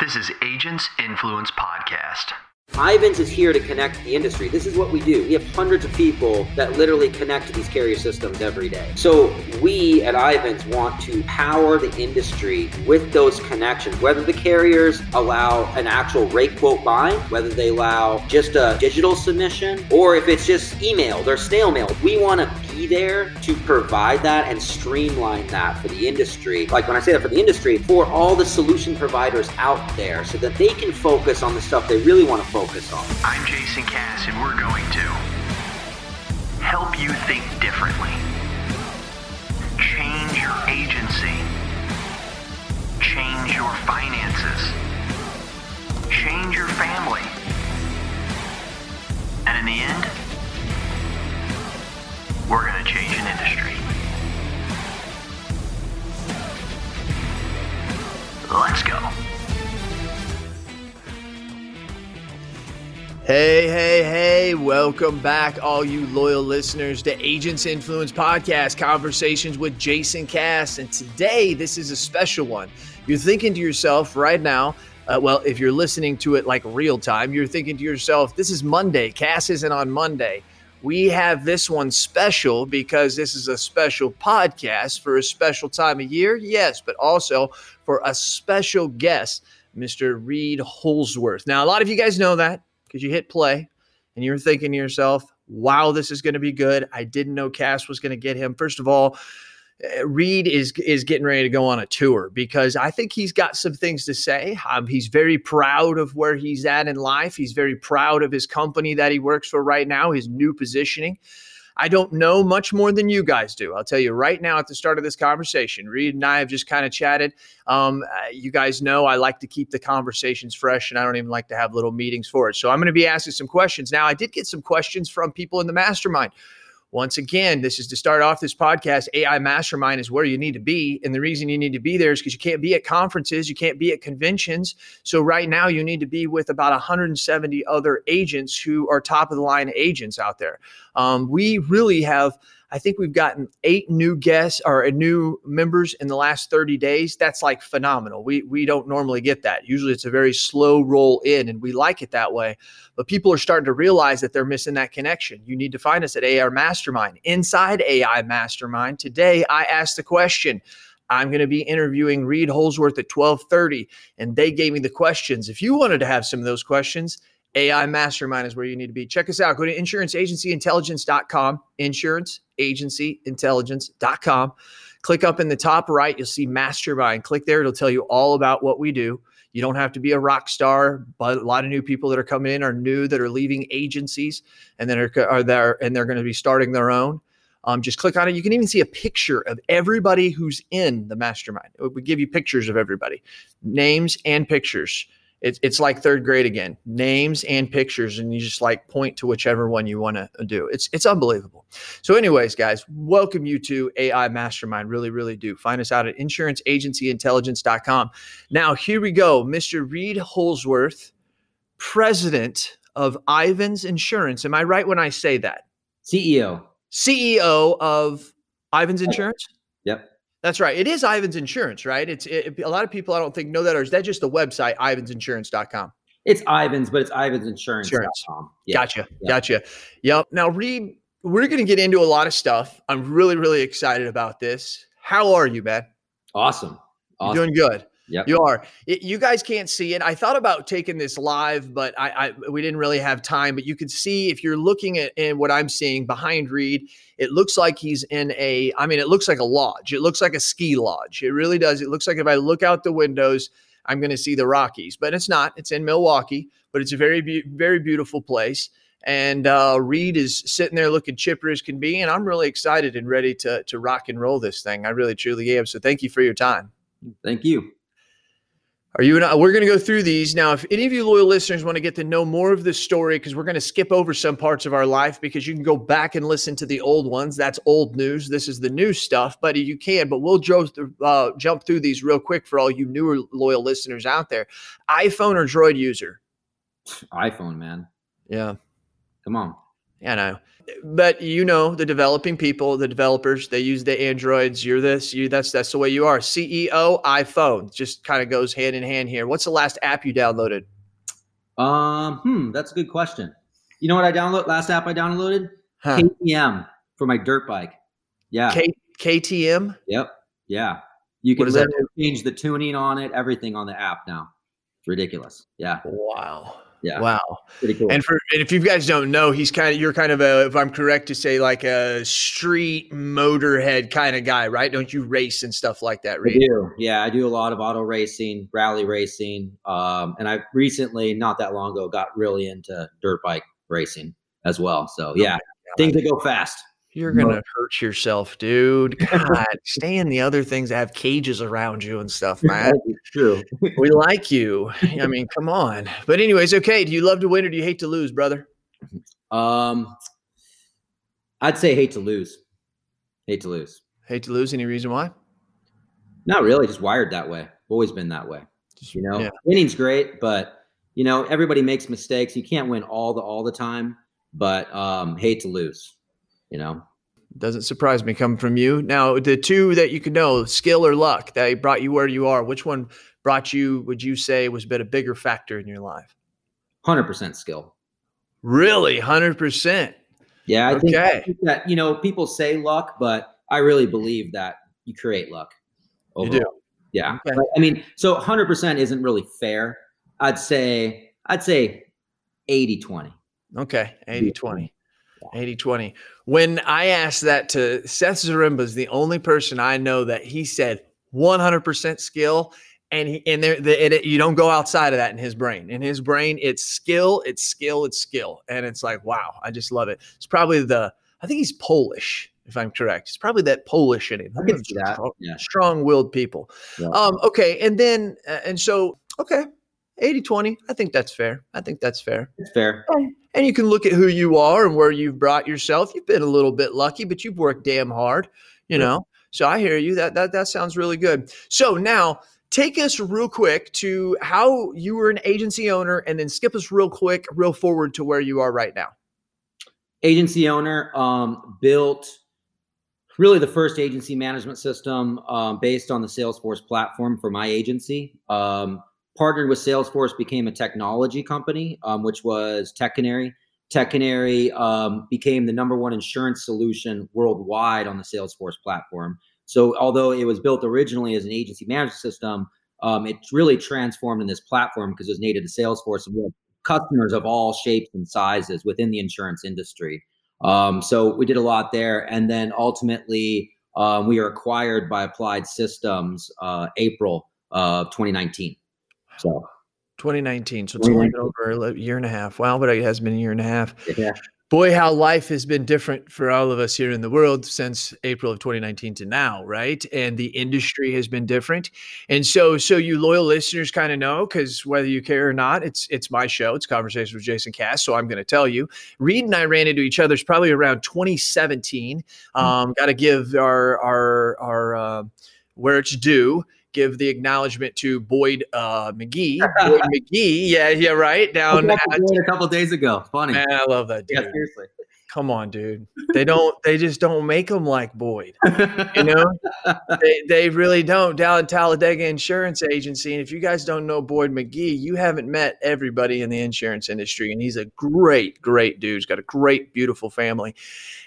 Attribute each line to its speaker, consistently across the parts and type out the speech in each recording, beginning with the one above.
Speaker 1: This is Agents Influence Podcast.
Speaker 2: Ivans is here to connect the industry. This is what we do. We have hundreds of people that literally connect to these carrier systems every day. So we at Ivans want to power the industry with those connections, whether the carriers allow an actual rate quote bind, whether they allow just a digital submission, or if it's just emailed or snail mail. We want to there to provide that and streamline that for the industry. Like when I say that for the industry, for all the solution providers out there so that they can focus on the stuff they really want to focus on.
Speaker 1: I'm Jason Cass, and we're going to help you think differently, change your agency, change your finances, change your family, and in the end, we're going to change an industry. Let's go.
Speaker 3: Hey, hey, hey, welcome back, all you loyal listeners to Agents Influence Podcast Conversations with Jason Cass. And today, this is a special one. You're thinking to yourself right now, uh, well, if you're listening to it like real time, you're thinking to yourself, this is Monday. Cass isn't on Monday. We have this one special because this is a special podcast for a special time of year, yes, but also for a special guest, Mr. Reid Holzworth. Now, a lot of you guys know that because you hit play and you're thinking to yourself, wow, this is going to be good. I didn't know Cass was going to get him. First of all, Reid is is getting ready to go on a tour because I think he's got some things to say. Um, he's very proud of where he's at in life. He's very proud of his company that he works for right now, his new positioning. I don't know much more than you guys do. I'll tell you right now at the start of this conversation. Reid and I have just kind of chatted. Um, uh, you guys know I like to keep the conversations fresh, and I don't even like to have little meetings for it. So I'm going to be asking some questions. Now, I did get some questions from people in the mastermind. Once again, this is to start off this podcast. AI Mastermind is where you need to be. And the reason you need to be there is because you can't be at conferences, you can't be at conventions. So, right now, you need to be with about 170 other agents who are top of the line agents out there. Um, we really have I think we've gotten eight new guests or uh, new members in the last 30 days. That's like phenomenal. We we don't normally get that. Usually it's a very slow roll in and we like it that way. But people are starting to realize that they're missing that connection. You need to find us at AI Mastermind. Inside AI Mastermind, today I asked the question, I'm going to be interviewing Reid Holzworth at 12:30 and they gave me the questions. If you wanted to have some of those questions, AI Mastermind is where you need to be. Check us out. Go to insuranceagencyintelligence.com, insuranceagencyintelligence.com. Click up in the top right, you'll see Mastermind. Click there, it'll tell you all about what we do. You don't have to be a rock star, but a lot of new people that are coming in are new that are leaving agencies and then are, are there and they're going to be starting their own. Um, just click on it. You can even see a picture of everybody who's in the mastermind. We give you pictures of everybody, names and pictures it's it's like third grade again. Names and pictures, and you just like point to whichever one you want to do. It's it's unbelievable. So, anyways, guys, welcome you to AI Mastermind. Really, really do. Find us out at insuranceagencyintelligence.com. Now, here we go. Mr. Reid Holzworth, president of Ivans Insurance. Am I right when I say that?
Speaker 2: CEO.
Speaker 3: CEO of Ivans Insurance?
Speaker 2: Yep.
Speaker 3: That's right. It is Ivans Insurance, right? It's it, a lot of people I don't think know that, or is that just the website ivansinsurance.com?
Speaker 2: It's Ivans, but it's ivansinsurance.com.
Speaker 3: Yeah. Gotcha. Yeah. Gotcha. Yep. Now, Reid, we're going to get into a lot of stuff. I'm really, really excited about this. How are you, man?
Speaker 2: Awesome.
Speaker 3: awesome. Doing good. Yep. You are. It, you guys can't see it. I thought about taking this live, but I, I, we didn't really have time. But you could see if you're looking at in what I'm seeing behind Reid, it looks like he's in a. I mean, it looks like a lodge. It looks like a ski lodge. It really does. It looks like if I look out the windows, I'm going to see the Rockies, but it's not. It's in Milwaukee, but it's a very, be- very beautiful place. And uh, Reid is sitting there looking chipper as can be, and I'm really excited and ready to to rock and roll this thing. I really, truly am. So thank you for your time.
Speaker 2: Thank you.
Speaker 3: Are you and I, we're going to go through these now. If any of you loyal listeners want to get to know more of this story, because we're going to skip over some parts of our life, because you can go back and listen to the old ones. That's old news. This is the new stuff, but you can. But we'll uh, jump through these real quick for all you newer loyal listeners out there. iPhone or Droid user?
Speaker 2: iPhone, man.
Speaker 3: Yeah.
Speaker 2: Come on.
Speaker 3: I know. But you know, the developing people, the developers, they use the androids. You're this, you that's that's the way you are. CEO, iPhone, just kind of goes hand in hand here. What's the last app you downloaded?
Speaker 2: Um, hmm, that's a good question. You know what I download? Last app I downloaded?
Speaker 3: Huh.
Speaker 2: KTM for my dirt bike. Yeah.
Speaker 3: K- KTM.
Speaker 2: Yep. Yeah. You can change the tuning on it, everything on the app now. It's ridiculous. Yeah.
Speaker 3: Wow.
Speaker 2: Yeah.
Speaker 3: Wow.
Speaker 2: Pretty cool.
Speaker 3: And for and if you guys don't know, he's kind of you're kind of a if I'm correct to say like a street motorhead kind of guy, right? Don't you race and stuff like that,
Speaker 2: I do. Yeah, I do a lot of auto racing, rally racing. Um, and I recently, not that long ago, got really into dirt bike racing as well. So yeah, things that go fast.
Speaker 3: You're gonna hurt yourself, dude. God, stay in the other things that have cages around you and stuff, man.
Speaker 2: True.
Speaker 3: we like you. I mean, come on. But anyways, okay. Do you love to win or do you hate to lose, brother?
Speaker 2: Um, I'd say hate to lose. Hate to lose.
Speaker 3: Hate to lose. Any reason why?
Speaker 2: Not really, just wired that way. Always been that way. You know,
Speaker 3: yeah.
Speaker 2: winning's great, but you know, everybody makes mistakes. You can't win all the all the time, but um, hate to lose. You know,
Speaker 3: Doesn't surprise me coming from you. Now, the two that you could know, skill or luck, that brought you where you are. Which one brought you? Would you say was a bit a bigger factor in your life?
Speaker 2: hundred percent skill.
Speaker 3: Really, hundred percent.
Speaker 2: Yeah, I think, I
Speaker 3: Okay.
Speaker 2: think that you know people say luck, but I really believe that you create luck.
Speaker 3: You do.
Speaker 2: Yeah.
Speaker 3: Okay.
Speaker 2: But, I mean, so 100% isn't really fair. I'd say I'd say 80-20.
Speaker 3: Okay, 80 20. 80 20. When I asked that to Seth Zaremba, is the only person I know that he said 100% skill. And he, and there, the, it, you don't go outside of that in his brain. In his brain, it's skill, it's skill, it's skill. And it's like, wow, I just love it. It's probably the, I think he's Polish, if I'm correct. It's probably that Polish in him.
Speaker 2: I can see that.
Speaker 3: Strong-
Speaker 2: Yeah.
Speaker 3: Strong-willed people.
Speaker 2: Yeah.
Speaker 3: Um, okay, and then uh, and so okay, 80-20. I think that's fair. I think that's fair.
Speaker 2: It's fair.
Speaker 3: And you can look at who you are and where you've brought yourself. You've been a little bit lucky, but you've worked damn hard, you
Speaker 2: Yeah.
Speaker 3: know. So I hear you. That that that sounds really good. So now take us real quick to how you were an agency owner and then skip us real quick, real forward to where you are right now.
Speaker 2: Agency owner um, built really the first agency management system um, based on the Salesforce platform for my agency. Um, partnered with Salesforce, became a technology company, um, which was Tech Canary. Tech Canary um, became the number one insurance solution worldwide on the Salesforce platform. So, although it was built originally as an agency management system, um, it really transformed in this platform because it was native to Salesforce and we had customers of all shapes and sizes within the insurance industry. Um, so we did a lot there, and then ultimately um, we were acquired by Applied Systems uh, April of 2019. So
Speaker 3: 2019. So it's only been over a year and a half. Wow, but it has been a year and a half.
Speaker 2: yeah,
Speaker 3: boy, how life has been different for all of us here in the world since April of 2019 to now, right? And the industry has been different. And so, so you loyal listeners kind of know, because whether you care or not, it's it's my show. It's Conversations with Jason Cass. So I'm going to tell you, Reid and I ran into each other. It's probably around 2017. Um, Got to give our our our uh, where it's due. Give the acknowledgement to Boyd uh, McGee. Boyd McGee, yeah, yeah, right down. At-
Speaker 2: a couple days ago. Funny.
Speaker 3: Man, I love that dude.
Speaker 2: yeah, seriously.
Speaker 3: Come on, dude. They don't. They just don't make them like Boyd. You know, they they really don't. Down Talladega Insurance Agency, and if you guys don't know Boyd McGee, you haven't met everybody in the insurance industry. And he's a great, great dude. He's got a great, beautiful family.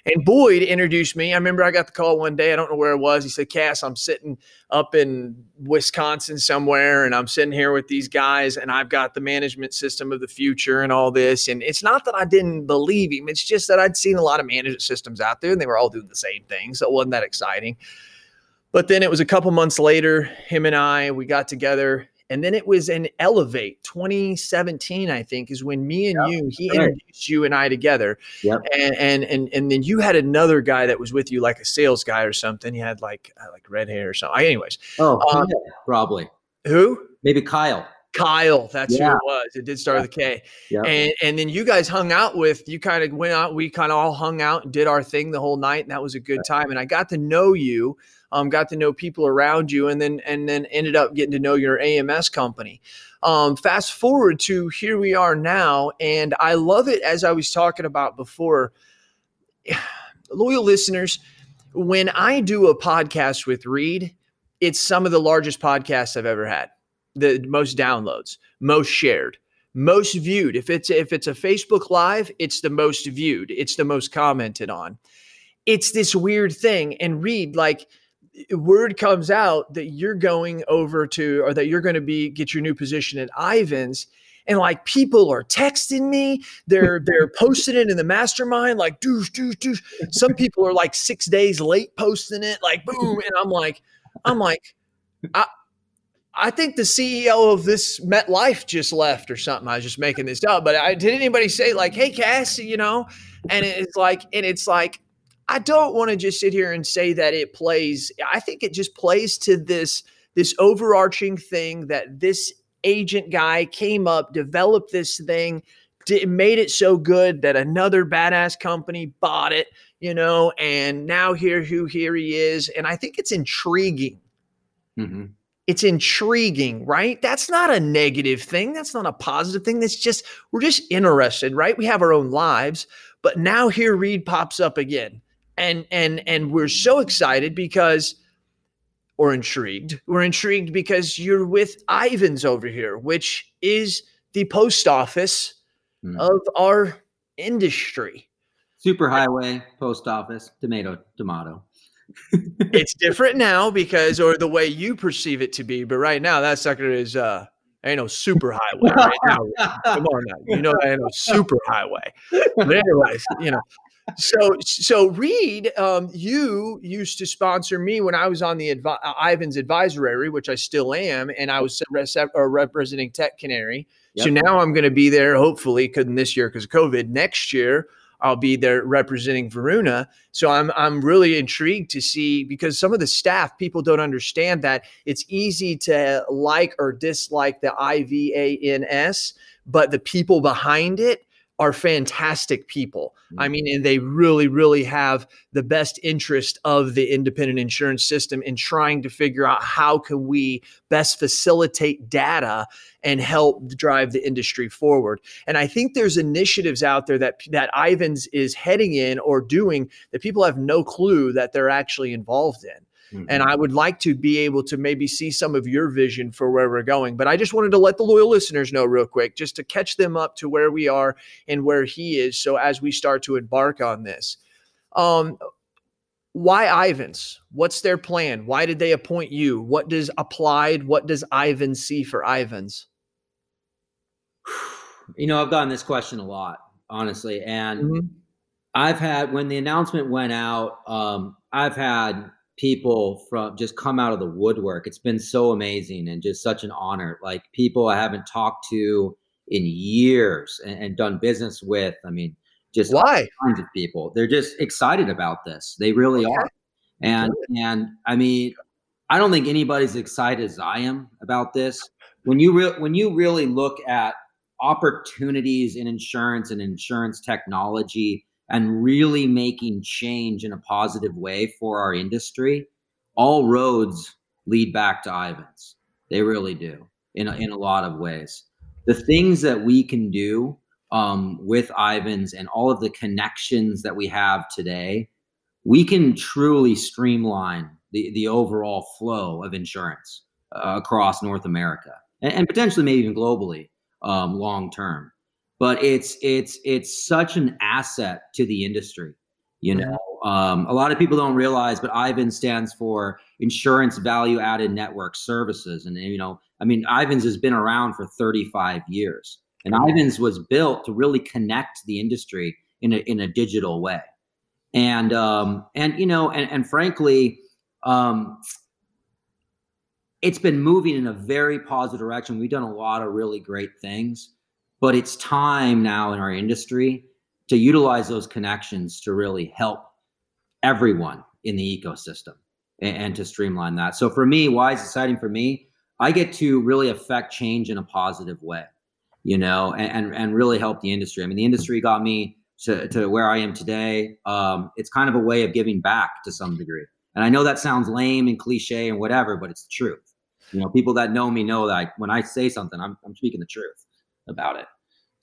Speaker 3: And Boyd introduced me. I remember I got the call one day. I don't know where it was. He said, "Cass, I'm sitting up in Wisconsin somewhere, and I'm sitting here with these guys, and I've got the management system of the future and all this. And it's not that I didn't believe him; it's just that I'd seen a lot of management systems out there, and they were all doing the same thing, so it wasn't that exciting. But then it was a couple months later, him and I, we got together. And then it was in Elevate 2017, I think, is when me and you, he
Speaker 2: right.
Speaker 3: introduced you and I together.
Speaker 2: Yep.
Speaker 3: And, and and and then you had another guy that was with you, like a sales guy or something. He had like uh, like red hair or something. Anyways,
Speaker 2: Oh,
Speaker 3: Uh,
Speaker 2: yeah, probably.
Speaker 3: who?
Speaker 2: Maybe Kyle.
Speaker 3: Kyle. That's who it was. It did start with a K.
Speaker 2: Yeah.
Speaker 3: And and then you guys hung out with. You kind of went out. We kind of all hung out and did our thing the whole night, and that was a good time. And I got to know you. Um, got to know people around you, and then and then ended up getting to know your AMS company. Um, fast forward to here we are now, and I love it as I was talking about before. loyal listeners, when I do a podcast with Reid, it's some of the largest podcasts I've ever had. The most downloads, most shared, most viewed. If it's if it's a Facebook live, it's the most viewed. It's the most commented on. It's this weird thing. And Reid, like word comes out that you're going over to or that you're going to be get your new position at Ivans and like people are texting me they're they're posting it in the mastermind like douche douche douche some people are like 6 days late posting it like boom and I'm like I'm like I I think the CEO of this MetLife just left or something. I was just making this up, but I did anybody say like, "Hey, Cass," you know? And it's like, and it's like, I don't want to just sit here and say that it plays. I think it just plays to this this overarching thing that this agent guy came up, developed this thing, did, made it so good that another badass company bought it, you know, and now here who here he is, and I think it's intriguing. Mm-hmm. It's intriguing, right? That's not a negative thing. That's not a positive thing. That's just we're just interested, right? We have our own lives, but now here Reid pops up again and and and we're so excited because or intrigued we're intrigued because you're with ivans over here which is the post office mm. of our industry
Speaker 2: super highway post office tomato tomato
Speaker 3: it's different now because or the way you perceive it to be but right now that sucker is uh ain't no super highway right now. Come on now. You know I ain't no super highway. But anyways, you know, so so Reid, um, you used to sponsor me when I was on the advi- uh, Ivans advisory, which I still am, and I was representing Tech Canary. Yep. So now I'm going to be there, hopefully, couldn't this year because of COVID. Next year, I'll be there representing Varuna. So I'm I'm really intrigued to see because some of the staff people don't understand that it's easy to like or dislike the I V A N S, but the people behind it are fantastic people. I mm-hmm. mean, and they really, really have the best interest of the independent insurance system in trying to figure out how can we best facilitate data and help drive the industry forward. And I think there's initiatives out there that that Ivans is heading in or doing that people have no clue that they're actually involved in. Mm-hmm. And I would like to be able to maybe see some of your vision for where we're going. But I just wanted to let the loyal listeners know real quick, just to catch them up to where we are and where he is. So as we start to embark on this, um, why Ivans? What's their plan? Why did they appoint you? What does applied? What does Ivan see for Ivans?
Speaker 2: You know, I've gotten this question a lot, honestly, and mm-hmm. I've had when the announcement went out. Um, I've had people from just come out of the woodwork. It's been so amazing and just such an honor. Like people I haven't talked to in years and, and done business with. I mean, just
Speaker 3: why
Speaker 2: kinds of people. They're just excited about this. They really okay. are. And Good. and I mean, I don't think anybody's excited as I am about this. When you re- when you really look at opportunities in insurance and insurance technology and really making change in a positive way for our industry, all roads lead back to Ivans. They really do in a, in a lot of ways. The things that we can do um, with Ivans and all of the connections that we have today, we can truly streamline the, the overall flow of insurance uh, across North America and, and, potentially maybe even globally um, long term but it's it's it's such an asset to the industry you know? Um, a lot of people don't realize but ivan stands for insurance value added network services. And you know i mean ivans has been around for 35 years and ivans was built to really connect the industry in a, in a digital way. And um, and you know and, and frankly um, it's been moving in a very positive direction. We've done a lot of really great things but it's time now in our industry to utilize those connections to really help everyone in the ecosystem and, and to streamline that. So for me, why is it exciting for me? I get to really affect change in a positive way, you know, and, and, and really help the industry. I mean, the industry got me to, to where I am today. Um, it's kind of a way of giving back to some degree. And I know that sounds lame and cliche and whatever, but it's the truth. You know, people that know me know that when I say something, I'm, I'm speaking the truth about it.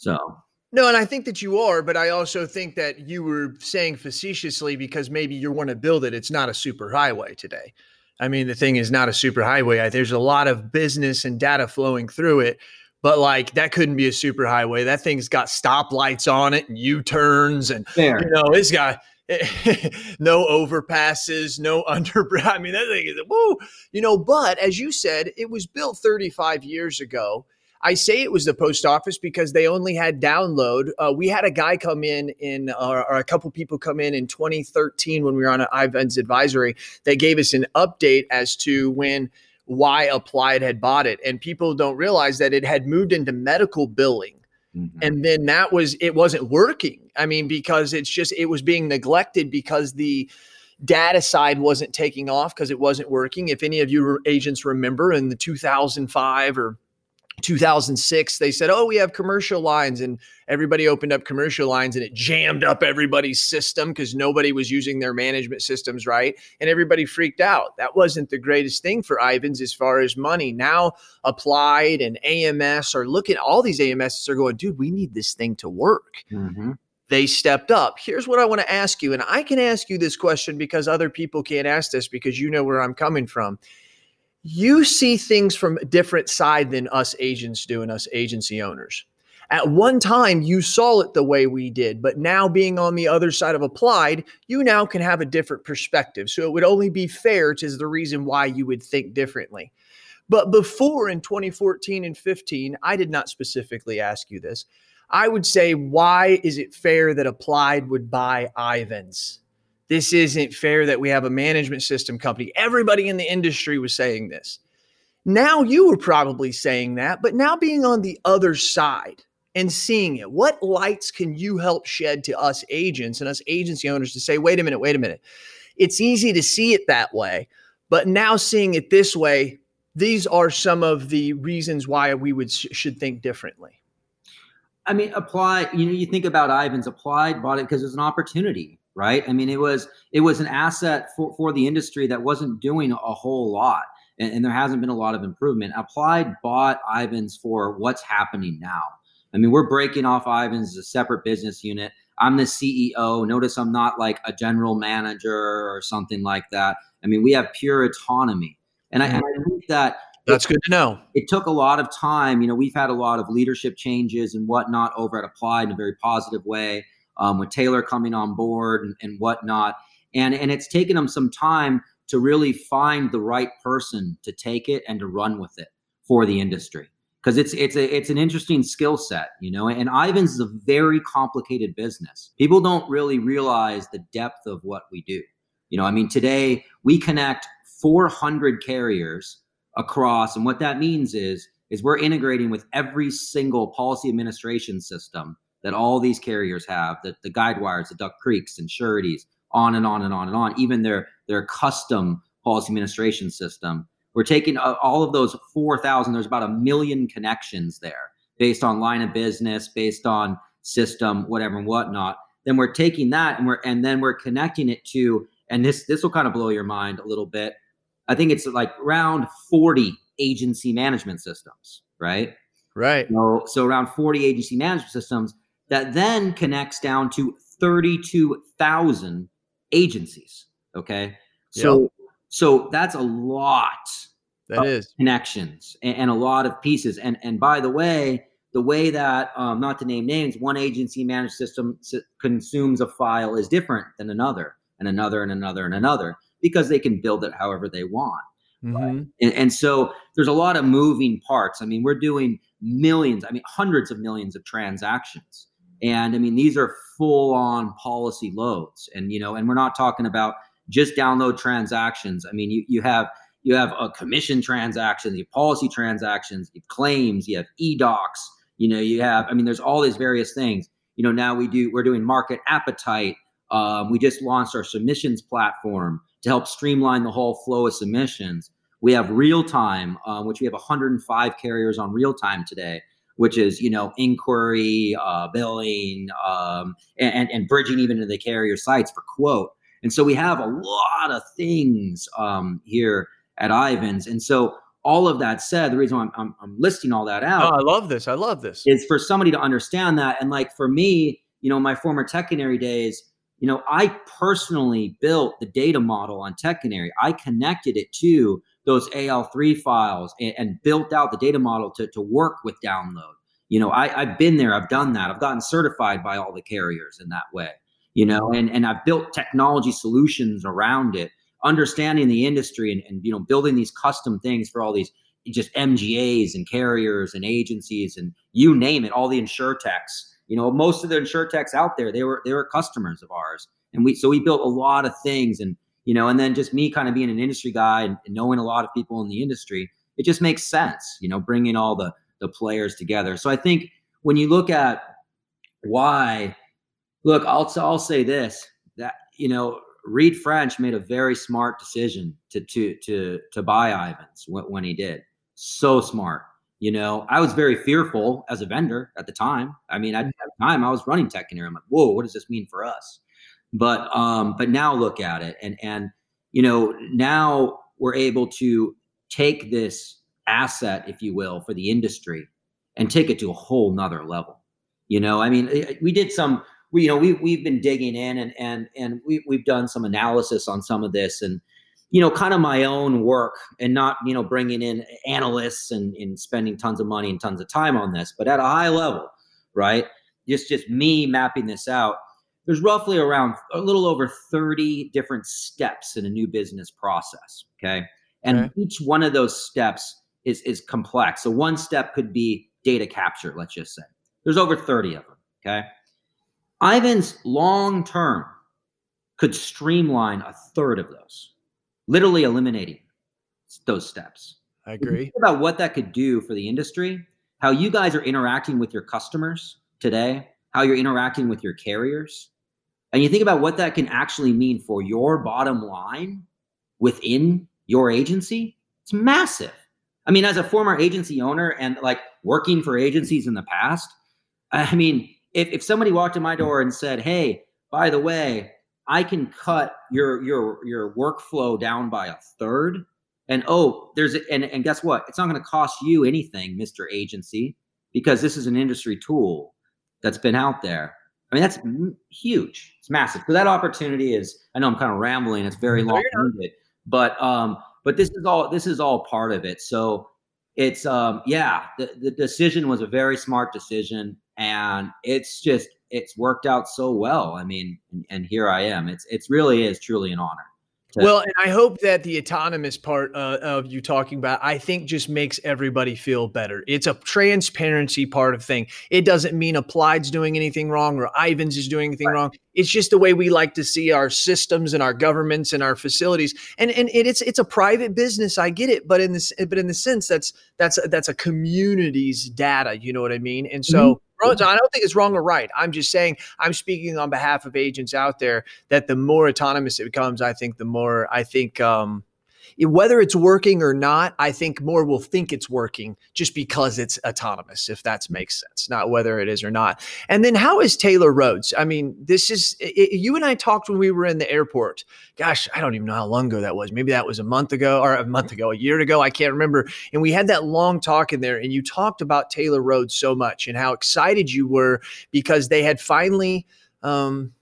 Speaker 2: So
Speaker 3: No, and I think that you are, but I also think that you were saying facetiously because maybe you want to build it. It's not a super highway today. I mean, the thing is not a super highway. There's a lot of business and data flowing through it, but like that couldn't be a super highway. That thing's got stoplights on it and U turns, and Fair. you know it's got no overpasses, no under. I mean, that thing is woo, you know. But as you said, it was built 35 years ago I say it was the post office because they only had download. Uh, we had a guy come in in or, or, a couple people come in in 2013 when we were on an Ivans advisory. They gave us an update as to when why Applied had bought it, and people don't realize that it had moved into medical billing. Mm-hmm. And then that was it wasn't working. I mean, because it's just it was being neglected because the data side wasn't taking off because it wasn't working. If any of you agents remember in the 2005 or 2006 they said oh we have commercial lines and everybody opened up commercial lines and it jammed up everybody's system because nobody was using their management systems right and everybody freaked out. That wasn't the greatest thing for Ivans as far as money. Now applied and ams are looking all these amss are going dude we need this thing to work. Mm-hmm. they stepped up. Here's what i want to ask you and i can ask you this question because other people can't ask this because you know where i'm coming from you see things from a different side than us agents do and us agency owners. At one time, you saw it the way we did, but now being on the other side of applied, you now can have a different perspective. So it would only be fair to the reason why you would think differently. But before in 2014 and 15, I did not specifically ask you this. I would say, why is it fair that applied would buy Ivans? This isn't fair that we have a management system company. Everybody in the industry was saying this. Now you were probably saying that, but now being on the other side and seeing it, what lights can you help shed to us agents and us agency owners to say, wait a minute, wait a minute. It's easy to see it that way, but now seeing it this way, these are some of the reasons why we would should think differently.
Speaker 2: I mean, apply. You know, you think about Ivans applied, bought it because it's an opportunity right? I mean, it was it was an asset for, for the industry that wasn't doing a whole lot, and, and there hasn't been a lot of improvement. Applied bought Ivans for what's happening now. I mean, we're breaking off Ivans as a separate business unit. I'm the CEO. Notice I'm not like a general manager or something like that. I mean, we have pure autonomy, and I, and I think that
Speaker 3: that's good to know.
Speaker 2: It took a lot of time. You know, we've had a lot of leadership changes and whatnot over at Applied in a very positive way um, with Taylor coming on board and, and whatnot. And, and it's taken them some time to really find the right person to take it and to run with it for the industry because it's it's a it's an interesting skill set, you know. And Ivans is a very complicated business. People don't really realize the depth of what we do. You know, I mean, today we connect 400 carriers across, and what that means is is we're integrating with every single policy administration system that all these carriers have, that the Guidewires, the Duck Creeks, and Sureties, on and on and on and on, even their their custom policy administration system. We're taking uh, all of those 4,000, there's about a million connections there based on line of business, based on system, whatever and whatnot. Then we're taking that and we're and then we're connecting it to, and this this will kind of blow your mind a little bit. I think it's like around 40 agency management systems, right?
Speaker 3: Right.
Speaker 2: So, so around 40 agency management systems that then connects down to 32,000 agencies. Okay. So, yep. so that's a lot.
Speaker 3: That is
Speaker 2: connections and, and, a lot of pieces. And, and by the way, the way that, um, not to name names, one agency managed system consumes a file is different than another and another and another and another because they can build it however they want. Mm-hmm. Right? And, and so there's a lot of moving parts. I mean, we're doing millions, I mean, hundreds of millions of transactions. And I mean, these are full on policy loads. And, you know, and we're not talking about just download transactions. I mean, you, you have you have a commission transactions, you have policy transactions, you have claims, you have e-docs, you know, you have, I mean, there's all these various things. You know, now we do, we're doing market appetite. Um, we just launched our submissions platform to help streamline the whole flow of submissions. We have real time, uh, which we have 105 carriers on real time today which is you know inquiry, uh, billing, um, and, and bridging even to the carrier sites for quote. And so we have a lot of things um, here at Ivans. And so all of that said, the reason I'm, I'm, I'm listing all that out.
Speaker 3: Oh, I love this. I love this.
Speaker 2: Is for somebody to understand that. And like for me, you know, my former Tech Canary days, you know, I personally built the data model on Tech Canary. I connected it to those AL3 files and, and built out the data model to, to work with download. You know, I, I've been there, I've done that. I've gotten certified by all the carriers in that way, you know, and, and I've built technology solutions around it understanding the industry and, and you know building these custom things for all these just MGAs and carriers and agencies and you name it, all the insurtechs. You know, most of the insurtechs out there, they were they were customers of ours, and we so we built a lot of things, and you know, and then just me kind of being an industry guy and, and knowing a lot of people in the industry, it just makes sense, you know, bringing all the the players together. So I think when you look at why, look, I'll I'll say this that you know Reid French made a very smart decision to to to to buy Ivans when, when he did. So smart. You know, I was very fearful as a vendor at the time. I mean, at mm-hmm. the time I was running Tech Canary. I'm like, whoa, what does this mean for us? But um, but now look at it, and and you know, now we're able to take this asset, if you will, for the industry and take it to a whole nother level. You know, I mean, we did some we you know we we've been digging in and and and we we've done some analysis on some of this and you know kind of my own work and not you know bringing in analysts and, and spending tons of money and tons of time on this but at a high level right just just me mapping this out there's roughly around a little over 30 different steps in a new business process okay and okay. each one of those steps is is complex so one step could be data capture let's just say there's over 30 of them okay Ivans long term could streamline a third of those, literally eliminating those steps.
Speaker 3: I agree.
Speaker 2: about what that could do for the industry, how you guys are interacting with your customers today, how you're interacting with your carriers, and you think about what that can actually mean for your bottom line within your agency, it's massive. I mean, as a former agency owner and like working for agencies in the past, I mean, if, if somebody walked in my door and said, "Hey, by the way, I can cut your your your workflow down by a third," and oh, there's a, and and guess what? It's not going to cost you anything, Mister Agency, because this is an industry tool that's been out there. I mean, that's huge. It's massive. So that opportunity is. I know I'm kind of rambling. It's very long winded, but um, but this is all this is all part of it. So it's um, yeah, the the decision was a very smart decision and it's just it's worked out so well. I mean, and, and here I am. It's it's really is truly an honor.
Speaker 3: Well, and I hope that the autonomous part uh, of you talking about, I think, just makes everybody feel better. It's a transparency part of thing. It doesn't mean Applied's doing anything wrong or Ivans is doing anything right. wrong. It's just the way we like to see our systems and our governments and our facilities. And and it's it's a private business. I get it, but in this but in the sense that's that's that's a community's data. You know what I mean? And so. Mm-hmm I don't think it's wrong or right. I'm just saying I'm speaking on behalf of agents out there that the more autonomous it becomes, I think the more I think um, whether it's working or not, I think more will think it's working just because it's autonomous, if that makes sense, not whether it is or not. And then how is Taylor Rhodes? I mean, this is it, you and I talked when we were in the airport. Gosh, I don't even know how long ago that was. Maybe that was a month ago or a month ago, a year ago. I can't remember. And we had that long talk in there, and you talked about Taylor Rhodes so much and how excited you were because they had finally. Um,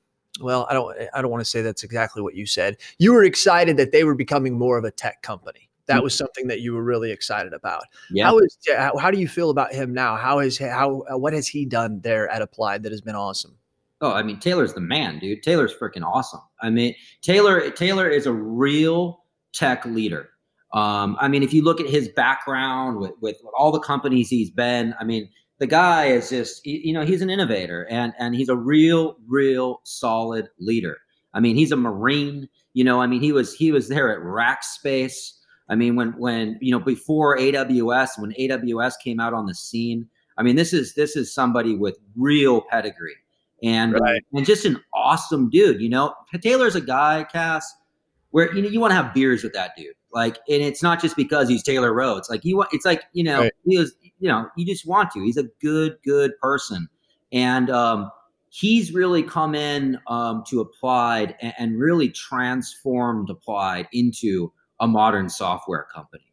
Speaker 3: well, I don't I don't want to say that's exactly what you said. You were excited that they were becoming more of a tech company. That mm-hmm. was something that you were really excited about. Yeah. How is how do you feel about him now? How is how what has he done there at Applied that has been awesome?
Speaker 2: Oh, I mean Taylor's the man, dude. Taylor's freaking awesome. I mean Taylor Taylor is a real tech leader. Um, I mean, if you look at his background with, with all the companies he's been, I mean, the guy is just you know he's an innovator and and he's a real real solid leader. I mean he's a marine you know i mean he was he was there at rackspace i mean when when you know before aws when aws came out on the scene i mean this is this is somebody with real pedigree and right. and just an awesome dude you know? Taylor's a guy cass where you know you want to have beers with that dude. Like and it's not just because he's taylor rhodes. Like you want it's like you know right. he was you know, you just want to. He's a good, good person. And um, he's really come in um, to Applied and, and, really transformed Applied into a modern software company.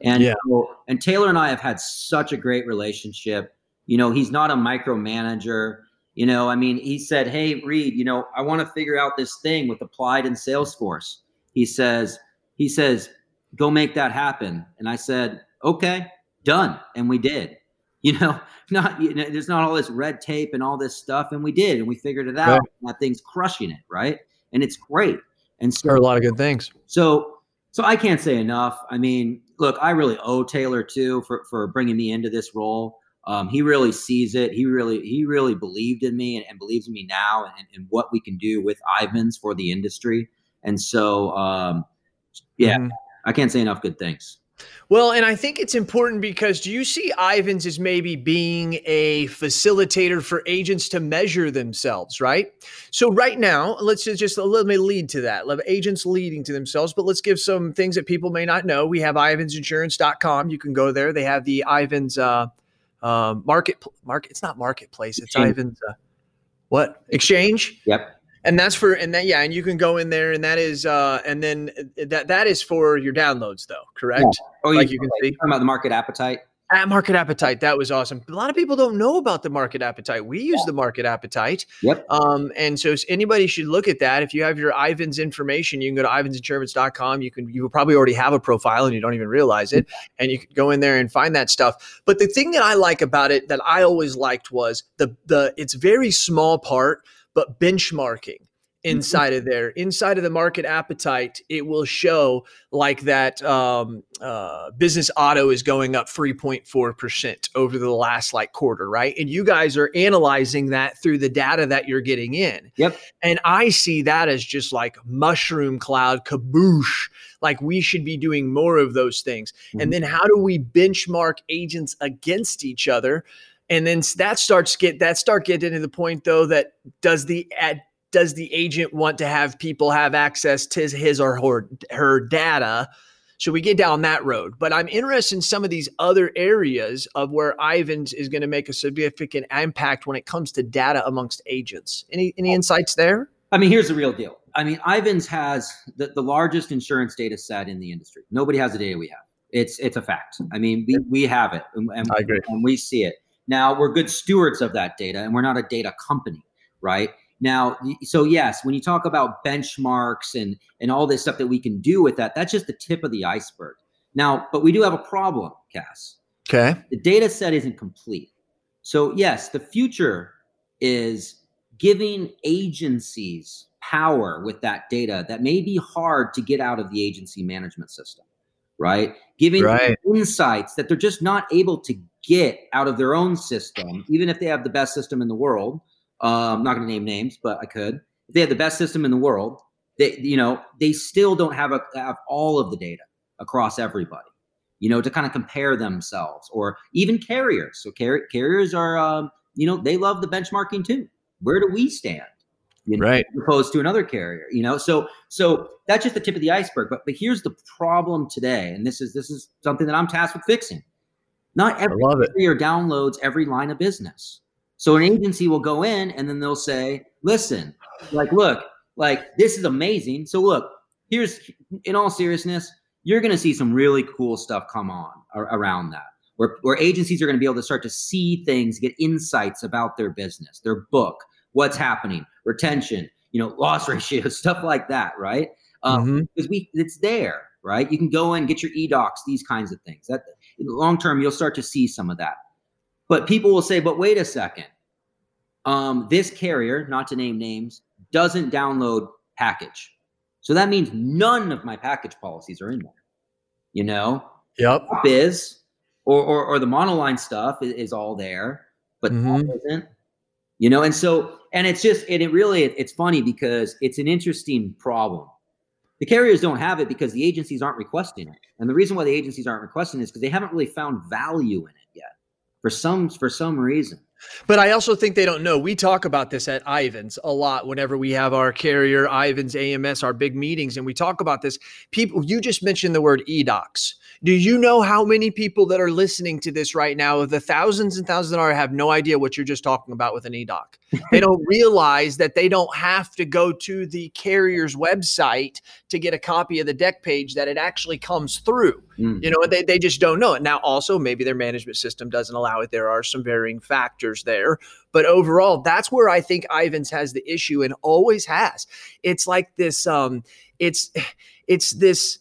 Speaker 2: And yeah. so, and Taylor and I have had such a great relationship. You know, he's not a micromanager. You know, I mean, he said, Hey, Reid, you know, I want to figure out this thing with applied and Salesforce. He says, he says, go make that happen. And I said, okay, done. And we did. You know, not you know, there's not all this red tape and all this stuff. And we did, and we figured it out. Right. that thing's crushing it, right? And it's great. And
Speaker 3: so there are a lot of good things.
Speaker 2: So so I can't say enough. I mean, look, I really owe Taylor too for for bringing me into this role. Um, he really sees it. He really he really believed in me and, and believes in me now and, and, what we can do with Ivans for the industry. And so, um, yeah, mm-hmm. I can't say enough good things.
Speaker 3: Well, and I think it's important because do you see Ivans as maybe being a facilitator for agents to measure themselves, right? So right now, let's just let me lead to that. Let agents leading to themselves, but let's give some things that people may not know. We have ivansinsurance.com. You can go there. They have the Ivans uh, uh, market market. It's not marketplace. It's Exchange. Ivans. Uh, what exchange?
Speaker 2: Yep
Speaker 3: and that's for and that yeah and you can go in there and that is uh and then uh, that that is for your downloads though correct? Yeah.
Speaker 2: oh like you, you can see. talking about the market appetite?
Speaker 3: At market appetite that was awesome. A lot of people don't know about the market appetite. We use yeah. the market appetite.
Speaker 2: Yep.
Speaker 3: Um and so anybody should look at that. If you have your ivans information you can go to ivansinsurance.com you can you probably already have a profile and you don't even realize it. And you can go in there and find that stuff. But the thing that i like about it that i always liked was the the it's very small part but benchmarking mm-hmm. inside of there inside of the market appetite it will show like that um, uh, business auto is going up 3.4% over the last like quarter right? And you guys are analyzing that through the data that you're getting in.
Speaker 2: Yep.
Speaker 3: And i see that as just like mushroom cloud kaboosh. Like we should be doing more of those things. Mm-hmm. and then how do we benchmark agents against each other and then that starts get that start getting to the point though that does the ad, does the agent want to have people have access to his or her, her data? Should we get down that road? But i'm interested in some of these other areas of where ivans is going to make a significant impact when it comes to data amongst agents. Any any oh. insights there?
Speaker 2: I mean here's the real deal. I mean ivans has the, the largest insurance data set in the industry. Nobody has the data we have. It's it's a fact. I mean we, we have it and, and,
Speaker 3: I agree.
Speaker 2: and we see it now, we're good stewards of that data and we're not a data company, right? Now, so yes, when you talk about benchmarks and and all this stuff that we can do with that, that's just the tip of the iceberg. Now, but we do have a problem, Cass.
Speaker 3: Okay.
Speaker 2: The data set isn't complete. So, yes, the future is giving agencies power with that data that may be hard to get out of the agency management system, right? Giving right. insights that they're just not able to get out of their own system, even if they have the best system in the world. Uh, I'm not going to name names, but I could. If they have the best system in the world, they you know they still don't have a have all of the data across everybody. You know, to kind of compare themselves, or even carriers. So car- carriers are, um, you know, they love the benchmarking too. Where do we stand? You know,
Speaker 3: right.
Speaker 2: opposed to another carrier, you know. So so that's just the tip of the iceberg. But but here's the problem today, and this is this is something that I'm tasked with fixing not every carrier downloads every line of business. So an agency will go in and then they'll say, listen, like, look, like this is amazing. So look, here's in all seriousness, you're going to see some really cool stuff come on around that. Where, where agencies are going to be able to start to see things, get insights about their business, their book, what's happening, retention, you know, loss ratio, stuff like that, right? Um, mm-hmm. Because we, it's there, right? You can go in, get your eDocs, these kinds of things. That in the long term, you'll start to see some of that. But people will say, but wait a second. Um, this carrier, not to name names, doesn't download package. So that means none of my package policies are in there. You know?
Speaker 3: Yep.
Speaker 2: Biz or, or, or the monoline stuff is, is all there, but mm-hmm. isn't. You know, and so and it's just and it really it's funny because it's an interesting problem the carriers don't have it because the agencies aren't requesting it. And the reason why the agencies aren't requesting it is because they haven't really found value in it yet for some for some reason.
Speaker 3: But I also think they don't know. We talk about this at Ivans a lot whenever we have our carrier Ivans AMS, our big meetings, and we talk about this. People, you just mentioned the word eDocs. Do you know how many people that are listening to this right now, the thousands and thousands that are, have no idea what you're just talking about with an eDoc? they don't realize that they don't have to go to the carrier's website to get a copy of the deck page, that it actually comes through. Mm. You know, they, they just don't know it. Now, also, maybe their management system doesn't allow it. There are some varying factors there. But overall, that's where I think Ivans has the issue and always has. It's like this, um, it's, it's this,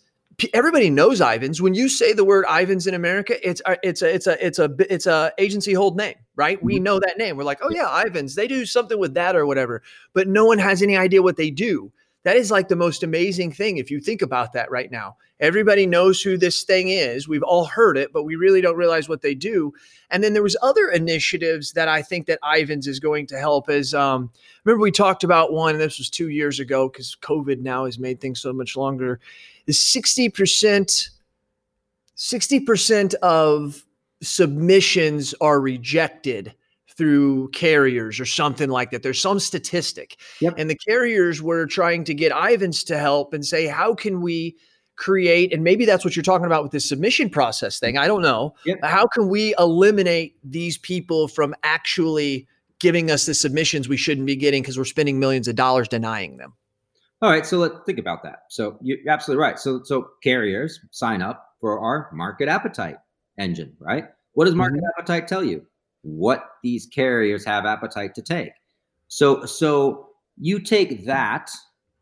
Speaker 3: everybody knows Ivans. When you say the word Ivans in America, it's a, it's a it's a it's a it's a agency hold name, right? We mm-hmm. know that name. We're like, oh yeah, Ivans. They do something with that or whatever, but no one has any idea what they do. That is like the most amazing thing if you think about that right now. Everybody knows who this thing is. We've all heard it, but we really don't realize what they do. And then there was other initiatives that I think that Ivans is going to help. As um, remember we talked about one, and this was two years ago because COVID now has made things so much longer is 60%, 60% of submissions are rejected through carriers or something like that. There's some statistic. Yep. And the carriers were trying to get Ivans to help and say, how can we create, and maybe that's what you're talking about with this submission process thing. I don't know. Yep. How can we eliminate these people from actually giving us the submissions we shouldn't be getting because we're spending millions of dollars denying them?
Speaker 2: All right, so let's think about that. So you're absolutely right. So so carriers sign up for our market appetite engine, right? What does market mm-hmm. appetite tell you? What these carriers have appetite to take. So so you take that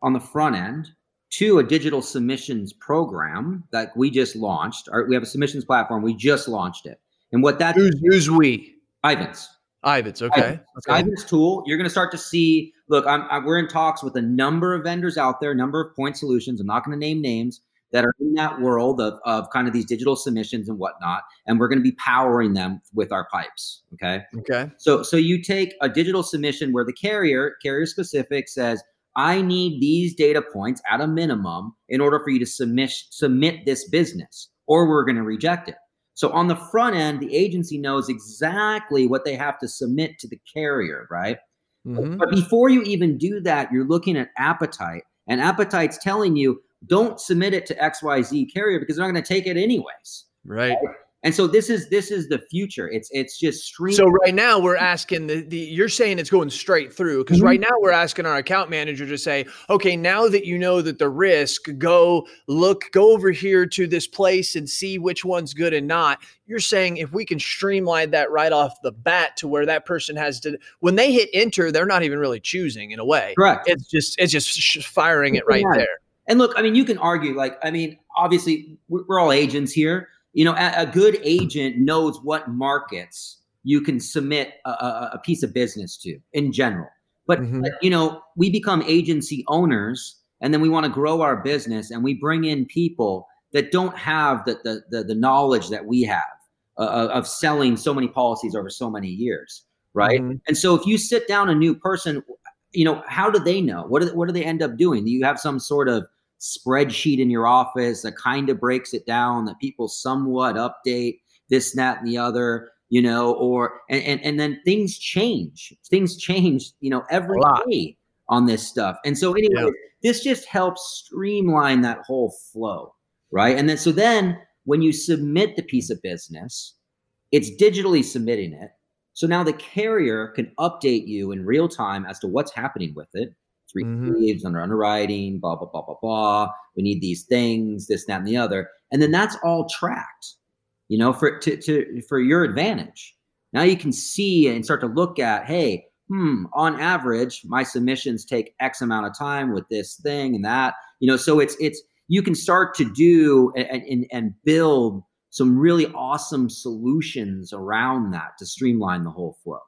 Speaker 2: on the front end to a digital submissions program that we just launched. Our, we have a submissions platform. We just launched it. And what that
Speaker 3: who's, who's we?
Speaker 2: Ivans.
Speaker 3: Ivans, okay. Ivans.
Speaker 2: Ivans tool. You're going to start to see. Look, I'm, I, we're in talks with a number of vendors out there, a number of point solutions. I'm not going to name names that are in that world of, of kind of these digital submissions and whatnot, and we're going to be powering them with our pipes. Okay.
Speaker 3: Okay.
Speaker 2: So so you take a digital submission where the carrier carrier specific says, I need these data points at a minimum in order for you to submit submit this business, or we're going to reject it. So on the front end, the agency knows exactly what they have to submit to the carrier, right? Mm-hmm. But before you even do that, you're looking at appetite, and appetite's telling you don't submit it to XYZ carrier because they're not going to take it anyways.
Speaker 3: Right. right?
Speaker 2: And so this is this is the future. It's it's just stream.
Speaker 3: So right now we're asking the, the you're saying it's going straight through because mm-hmm. right now we're asking our account manager to say, okay, now that you know that the risk, go look, go over here to this place and see which one's good and not. You're saying if we can streamline that right off the bat to where that person has to when they hit enter, they're not even really choosing in a way.
Speaker 2: Correct.
Speaker 3: It's just it's just firing it right there.
Speaker 2: And look, I mean, you can argue like I mean, obviously we're all agents here you know, a, good agent knows what markets you can submit a, a, piece of business to in general. But, mm-hmm. but, you know, we become agency owners and then we want to grow our business and we bring in people that don't have the the, the, the knowledge that we have uh, uh, of selling so many policies over so many years, right? Mm-hmm. And so if you sit down a new person, you know, how do they know? What do what do they end up doing? Do you have some sort of spreadsheet in your office that kind of breaks it down that people somewhat update this, that, and the other, you know, or and and, and then things change. Things change, you know, every day on this stuff. And so anyway, yeah. this just helps streamline that whole flow, right? And then so then when you submit the piece of business, it's digitally submitting it. So now the carrier can update you in real time as to what's happening with it three mm-hmm. under underwriting, blah, blah, blah, blah, blah. We need these things, this, that, and the other. And then that's all tracked, you know, for to, to for your advantage. Now you can see and start to look at, hey, hmm, on average, my submissions take X amount of time with this thing and that. You know, so it's it's you can start to do and, and, and build some really awesome solutions around that to streamline the whole flow.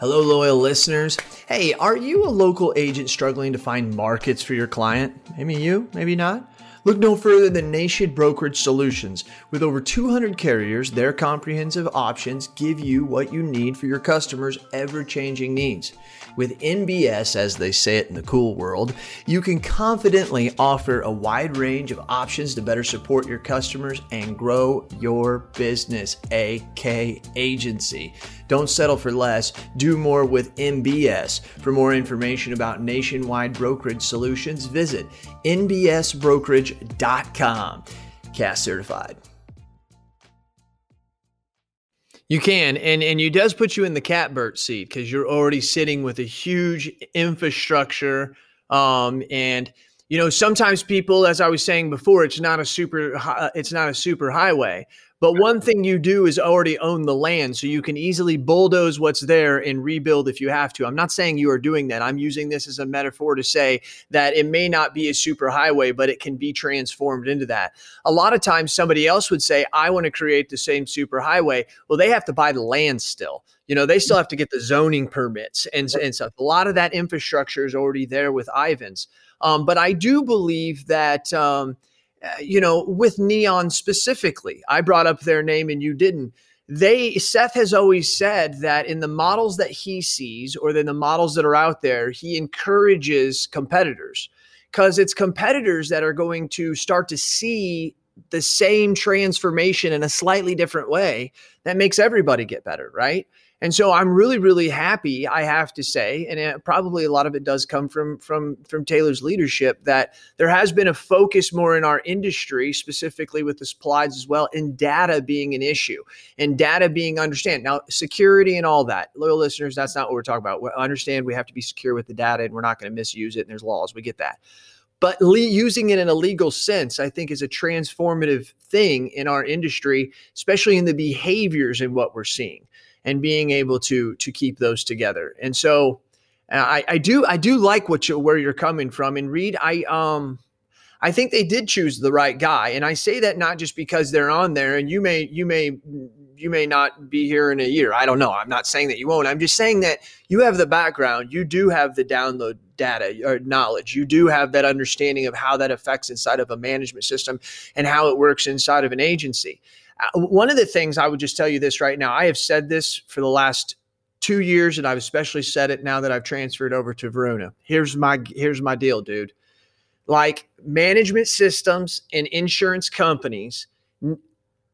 Speaker 3: Hello, loyal listeners. Hey, are you a local agent struggling to find markets for your client? Maybe you, maybe not. Look no further than Nation Brokerage Solutions. With over 200 carriers, their comprehensive options give you what you need for your customers' ever changing needs. With NBS, as they say it in the cool world, you can confidently offer a wide range of options to better support your customers and grow your business, AK Agency. Don't settle for less. Do more with NBS. For more information about nationwide brokerage solutions, visit nbsbrokerage.com. Cast certified. You can, and and you does put you in the catbird seat because you're already sitting with a huge infrastructure, um, and you know sometimes people, as I was saying before, it's not a super, it's not a super highway, but one thing you do is already own the land, so you can easily bulldoze what's there and rebuild if you have to. I'm not saying you are doing that. I'm using this as a metaphor to say that it may not be a super highway, but it can be transformed into that. A lot of times, somebody else would say, I want to create the same super highway. Well, they have to buy the land still. You know, they still have to get the zoning permits and, and stuff. A lot of that infrastructure is already there with Ivans. Um, but I do believe that. Um, Uh, you know, with Neon specifically, I brought up their name and you didn't. They Seth has always said that in the models that he sees or in the models that are out there, he encourages competitors because it's competitors that are going to start to see the same transformation in a slightly different way that makes everybody get better, right? And so I'm really, really happy. I have to say, and it, probably a lot of it does come from from from Taylor's leadership that there has been a focus more in our industry, specifically with the supplies as well, and data being an issue, and data being understand now security and all that. Loyal listeners, that's not what we're talking about. We understand we have to be secure with the data, and we're not going to misuse it. And there's laws. We get that. But le- using it in a legal sense, I think, is a transformative thing in our industry, especially in the behaviors and what we're seeing and being able to to keep those together. And so uh, I, I do I do like what you where you're coming from. And Reid, I um I think they did choose the right guy. And I say that not just because they're on there and you may you may you may not be here in a year. I don't know. I'm not saying that you won't. I'm just saying that you have the background. You do have the download data or knowledge. You do have that understanding of how that affects inside of a management system and how it works inside of an agency. Uh, one of the things I would just tell you this right now, I have said this for the last two years, and I've especially said it now that I've transferred over to Verona. Here's my here's my deal, dude. Like management systems and insurance companies,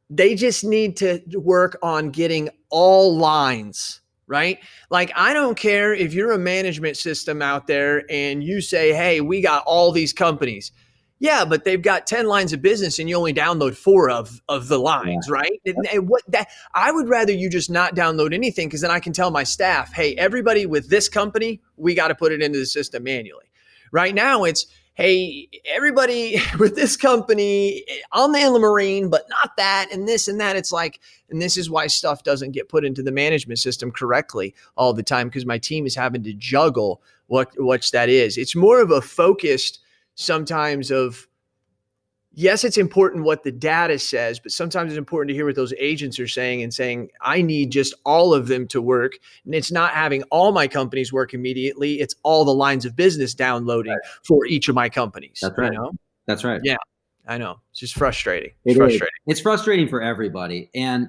Speaker 3: they just need to work on getting all lines right? Like, I don't care if you're a management system out there and you say, hey, we got all these companies. Yeah, but they've got 10 lines of business and you only download four of, of the lines, yeah. right? And, and, what that I would rather you just not download anything because then I can tell my staff, hey, everybody with this company, we got to put it into the system manually. Right now it's hey, everybody with this company eh, on the inland marine, but not that and this and that. It's like, and this is why stuff doesn't get put into the management system correctly all the time because my team is having to juggle what what's that is. It's more of a focused sometimes of yes, it's important what the data says, but sometimes it's important to hear what those agents are saying and saying, I need just all of them to work. And it's not having all my companies work immediately, it's all the lines of business downloading right. for each of my companies.
Speaker 2: That's right. You know? That's right.
Speaker 3: Yeah. I know. It's just frustrating. It's it frustrating.
Speaker 2: Is. It's frustrating for everybody. And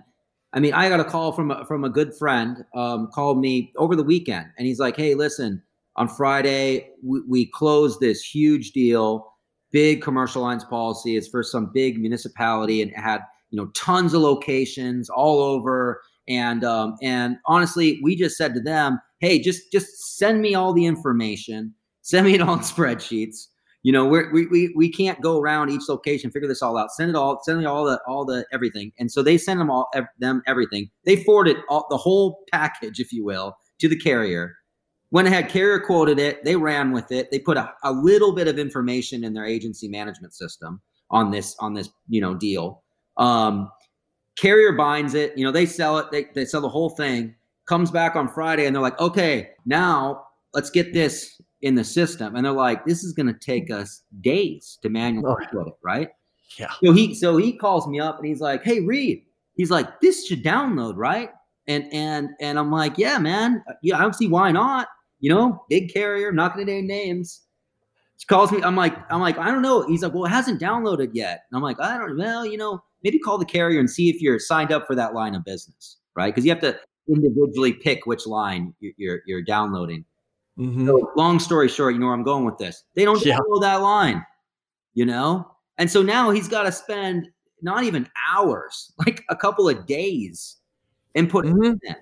Speaker 2: I mean, I got a call from a, from a good friend, um, called me over the weekend, and he's like, "Hey, listen, on Friday, we, we closed this huge deal, big commercial lines policy. It's for some big municipality and it had you know tons of locations all over. And um, and honestly, we just said to them, hey, just just send me all the information, send me it on spreadsheets. You know, we're, we we we can't go around each location, figure this all out. Send it all, send me all the all the everything. And so they send them all them everything. They forwarded all, the whole package, if you will, to the carrier went ahead, carrier quoted it. They ran with it. They put a, a little bit of information in their agency management system on this on this you know deal. Um, carrier binds it. You know they sell it. They they sell the whole thing. Comes back on Friday and they're like, okay, now let's get this in the system. And they're like, this is going to take us days to manually oh. it, right?
Speaker 3: Yeah.
Speaker 2: So he so he calls me up and he's like, hey Reid, he's like, this should download, right? And and and I'm like, yeah, man, yeah, I don't see why not you know, big carrier, I'm not going to name names. He calls me. I'm like, I'm like, I don't know. He's like, well, it hasn't downloaded yet. And I'm like, I don't. Well, you know, maybe call the carrier and see if you're signed up for that line of business, right? Because you have to individually pick which line you're you're, you're downloading.
Speaker 3: Mhm.
Speaker 2: So long story short, you know where I'm going with this. They don't
Speaker 3: Yeah.
Speaker 2: download that line, you know? And so now he's got to spend not even hours, like a couple of days inputting
Speaker 3: Mhm.
Speaker 2: in.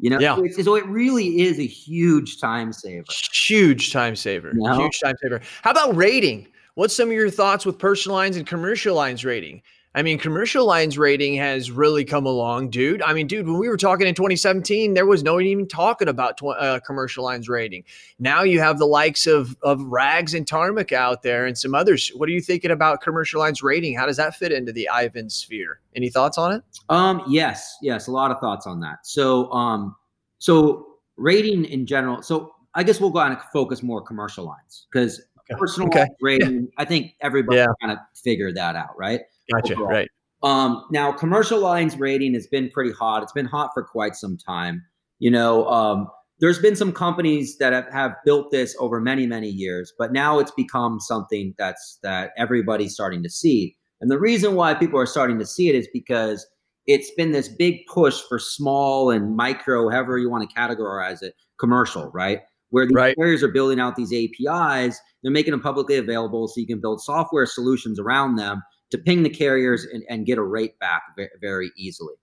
Speaker 2: You know,
Speaker 3: Yeah.
Speaker 2: so, it's, so it really is a huge time saver.
Speaker 3: Huge time saver. Huge time saver. How about rating? What's some of your thoughts with personal lines and commercial lines rating? I mean, commercial lines rating has really come along, dude. I mean, dude, when we were talking in 2017, there was no one even talking about tw- uh, commercial lines rating. Now you have the likes of of Rags and Tarmika out there and some others. What are you thinking about commercial lines rating? How does that fit into the Ivans sphere? Any thoughts on it?
Speaker 2: Um, yes, yes, a lot of thoughts on that. So, um, so rating in general. So I guess we'll go on and focus more commercial lines because
Speaker 3: Okay.
Speaker 2: personal
Speaker 3: Okay.
Speaker 2: rating, I think everybody
Speaker 3: Yeah.
Speaker 2: kind of figured that out, right?
Speaker 3: Gotcha.
Speaker 2: Overall.
Speaker 3: Right.
Speaker 2: Um, now, commercial lines rating has been pretty hot. It's been hot for quite some time. You know, um, there's been some companies that have, have built this over many, many years, but now it's become something that's that everybody's starting to see. And the reason why people are starting to see it is because it's been this big push for small and micro, however you want to categorize it, commercial, right? Where the
Speaker 3: Right.
Speaker 2: carriers are building out these APIs, they're making them publicly available so you can build software solutions around them to ping the carriers and, and get a rate back very, easily.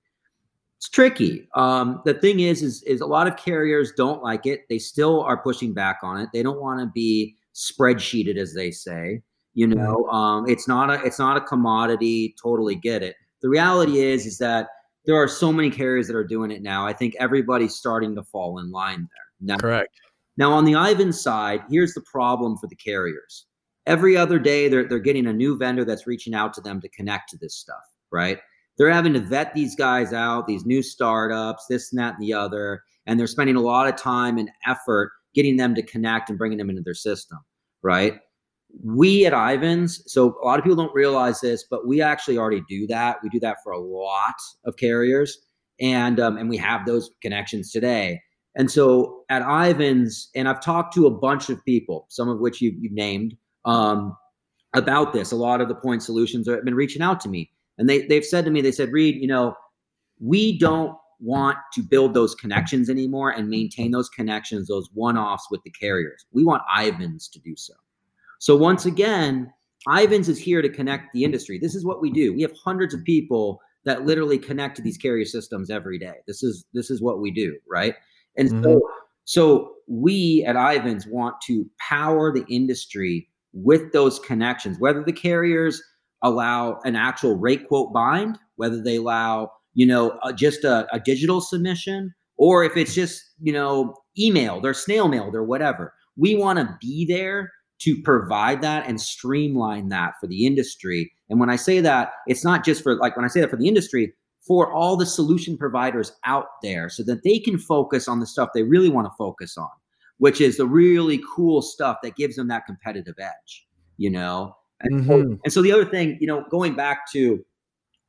Speaker 2: It's tricky. Um, the thing is, is, is a lot of carriers don't like it. They still are pushing back on it. They don't want to be spreadsheeted, as they say. You know, um, it's not a it's not a commodity. Totally get it. The reality is, is that there are so many carriers that are doing it now. I think everybody's starting to fall in line there. Now,
Speaker 3: Correct.
Speaker 2: now, on the Ivans side, here's the problem for the carriers. Every other day, they're, they're getting a new vendor that's reaching out to them to connect to this stuff, right? They're having to vet these guys out, these new startups, this and that and the other. And they're spending a lot of time and effort getting them to connect and bringing them into their system, right? We at Ivans, so a lot of people don't realize this, but we actually already do that. We do that for a lot of carriers, and um, and we have those connections today. And so at Ivans, and I've talked to a bunch of people, some of which you, you've named, um, about this. A lot of the point solutions have been reaching out to me, and they they've said to me, they said, Reid, you know, we don't want to build those connections anymore and maintain those connections, those one-offs with the carriers. We want Ivans to do so. So once again, Ivans is here to connect the industry. This is what we do. We have hundreds of people that literally connect to these carrier systems every day. This is this is what we do, right? And so so we at Ivans want to power the industry with those connections, whether the carriers allow an actual rate quote bind, whether they allow, you know, uh, just a, a digital submission, or if it's just, you know, emailed or snail mailed or whatever. We want to be there to provide that and streamline that for the industry. And when I say that, it's not just for like when I say that for the industry, for all the solution providers out there so that they can focus on the stuff they really want to focus on, which is the really cool stuff that gives them that competitive edge, you know? And, so,
Speaker 3: Mhm.
Speaker 2: and so the other thing, you know, going back to,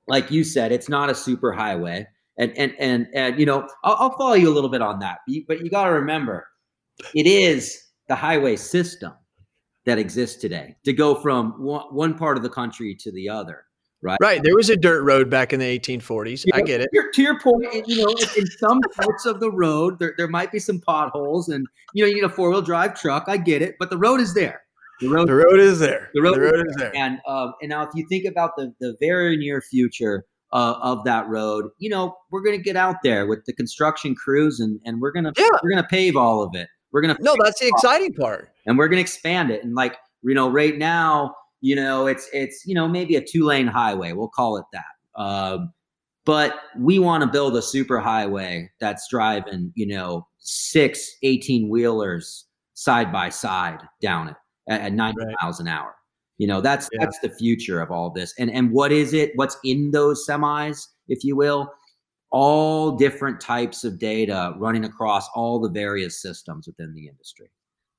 Speaker 2: like you said, it's not a super highway. And, and, and, and you know, I'll, I'll follow you a little bit on that, but you, but you got to remember, it is the highway system that exists today to go from one, one part of the country to the other, right?
Speaker 3: Right. There was a dirt road back in the 1840s. I get it.
Speaker 2: To your, point, you know, in- some parts of the road, there, there might be some potholes, and you know, you need a four wheel drive truck. I get it, but the road is there. The road,
Speaker 3: The road is there.
Speaker 2: The road is
Speaker 3: is there.
Speaker 2: and um, and now if you think about the the very near future uh, of that road, you know, we're gonna get out there with the construction crews, and and we're gonna
Speaker 3: Yeah.
Speaker 2: we're gonna pave all of it. We're gonna
Speaker 3: No, that's the exciting part.
Speaker 2: and we're going to expand it and like you know right now you know it's it's you know maybe a two lane highway we'll call it that. Um, but we want to build a super highway that's driving you know six 18 wheelers side by side down it at, at 90
Speaker 3: Right.
Speaker 2: miles an hour. You know that's
Speaker 3: Yeah.
Speaker 2: that's the future of all this. And and what is it what's in those semis if you will? All different types of data running across all the various systems within the industry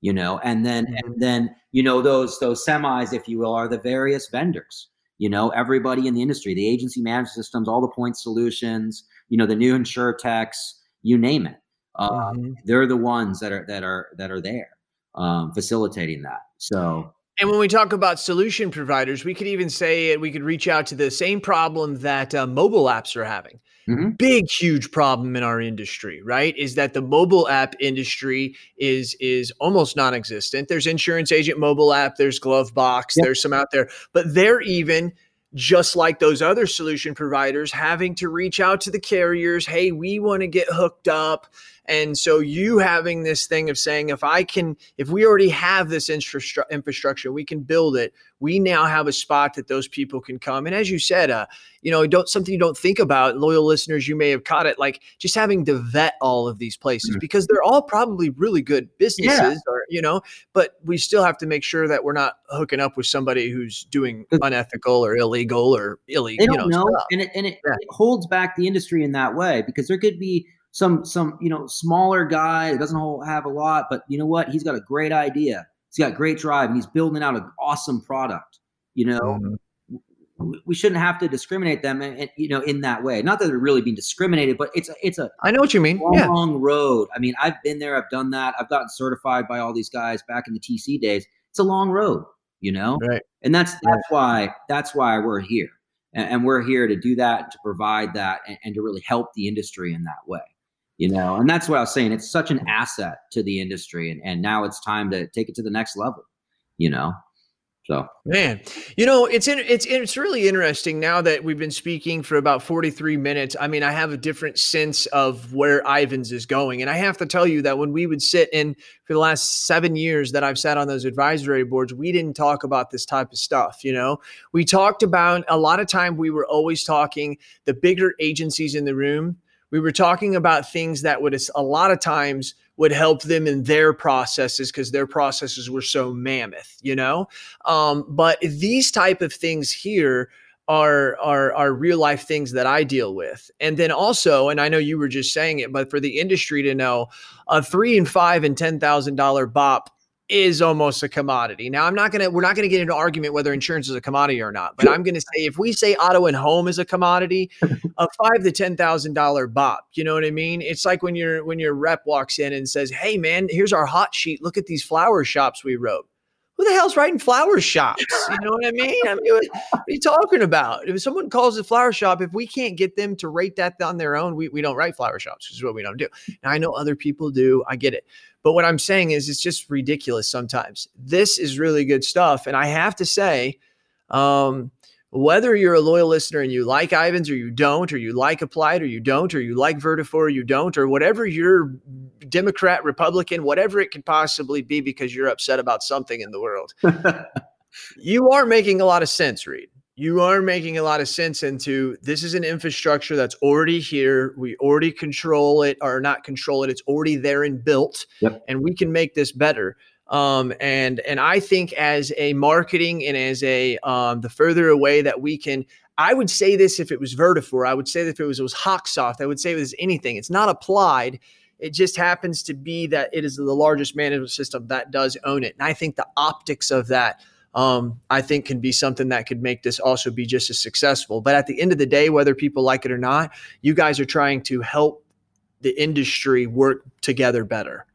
Speaker 2: you know and then and then you know those those semis if you will are the various vendors you know everybody in the industry the agency management systems all the point solutions you know the new insurtechs you name it uh,
Speaker 3: Mhm.
Speaker 2: they're the ones that are that are that are there um, facilitating that so
Speaker 3: And when we talk about solution providers, we could even say we could reach out to the same problem that uh, mobile apps are having. Mm-hmm. Big, huge problem in our industry, right? Is that the mobile app industry is is almost non-existent. There's insurance agent mobile app, there's Glovebox, yep. there's some out there, but they're even just like those other solution providers having to reach out to the carriers hey we want to get hooked up and so you having this thing of saying, if I can, if we already have this infrastru- infrastructure, we can build it. We now have a spot that those people can come. And as you said, uh, you know, don't something you don't think about. Loyal listeners, you may have caught it. Like just having to vet all of these places mm-hmm. because they're all probably really good businesses, yeah. or you know, but we still have to make sure that we're not hooking up with somebody who's doing unethical or illegal or illegal.
Speaker 2: They don't you know, know. and it and it, yeah. it holds back the industry in that way because there could be some some you know smaller guy that doesn't have a lot, but you know what? He's got a great idea. He's got great drive, and he's building out an awesome product. You know, mm-hmm. we shouldn't have to discriminate them, and, you know, in that way. Not that they're really being discriminated, but it's a, it's a
Speaker 3: I know what you mean.
Speaker 2: Long,
Speaker 3: yeah.
Speaker 2: long road. I mean, I've been there. I've done that. I've gotten certified by all these guys back in the TC days. It's a long road, you know.
Speaker 3: Right.
Speaker 2: And that's that's right. why that's why we're here, and, and, we're here to do that, to provide that, and, and to really help the industry in that way you know and that's what i was saying it's such an asset to the industry and, and now it's time to take it to the next level you know so
Speaker 3: man, you know it's in, it's it's really interesting now that we've been speaking for about 43 minutes. I mean, I have a different sense of where Ivans is going, and I have to tell you that when we would sit in for the last seven years that I've sat on those advisory boards, we didn't talk about this type of stuff. You know, we talked about a lot of time. We were always talking the bigger agencies in the room we were talking about things that would a lot of times would help them in their processes because their processes were so mammoth you know um, but these type of things here are are are real life things that I deal with. And then also, and I know you were just saying it, but for the industry to know a three and five and ten thousand dollar BOP is almost a commodity. Now, I'm not going to, we're not going to get into argument whether insurance is a commodity or not, but I'm going to say if we say auto and home is a commodity, a five to ten thousand dollar bop, you know what I mean? It's like when your when your rep walks in and says, "Hey, man, here's our hot sheet. Look at these flower shops we wrote." Who the hell's writing flower shops? You know what I mean? I mean, what are you talking about? If someone calls a flower shop, if we can't get them to rate that on their own, we, we don't write flower shops, which is what we don't do. Now, I know other people do. I get it. But what I'm saying is it's just ridiculous sometimes. This is really good stuff. And I have to say, um, whether you're a loyal listener and you like Ivans or you don't, or you like Applied or you don't, or you like Vertafore or you don't, or whatever you're Democrat, Republican, whatever it could possibly be because you're upset about something in the world, you are making a lot of sense, Reid you are making a lot of sense into this is an infrastructure that's already here. We already control it or not control it. It's already there and built yep. and we can make this better. Um, and, and I think as a marketing and as a, um, the further away that we can, I would say this if it was Vertafore, I would say that if it was, it was Hawksoft, I would say it was anything. It's not applied. It just happens to be that it is the largest management system that does own it. And I think the optics of that, um, I think can be something that could make this also be just as successful. But at the end of the day, whether people like it or not, you guys are trying to help the industry work together better.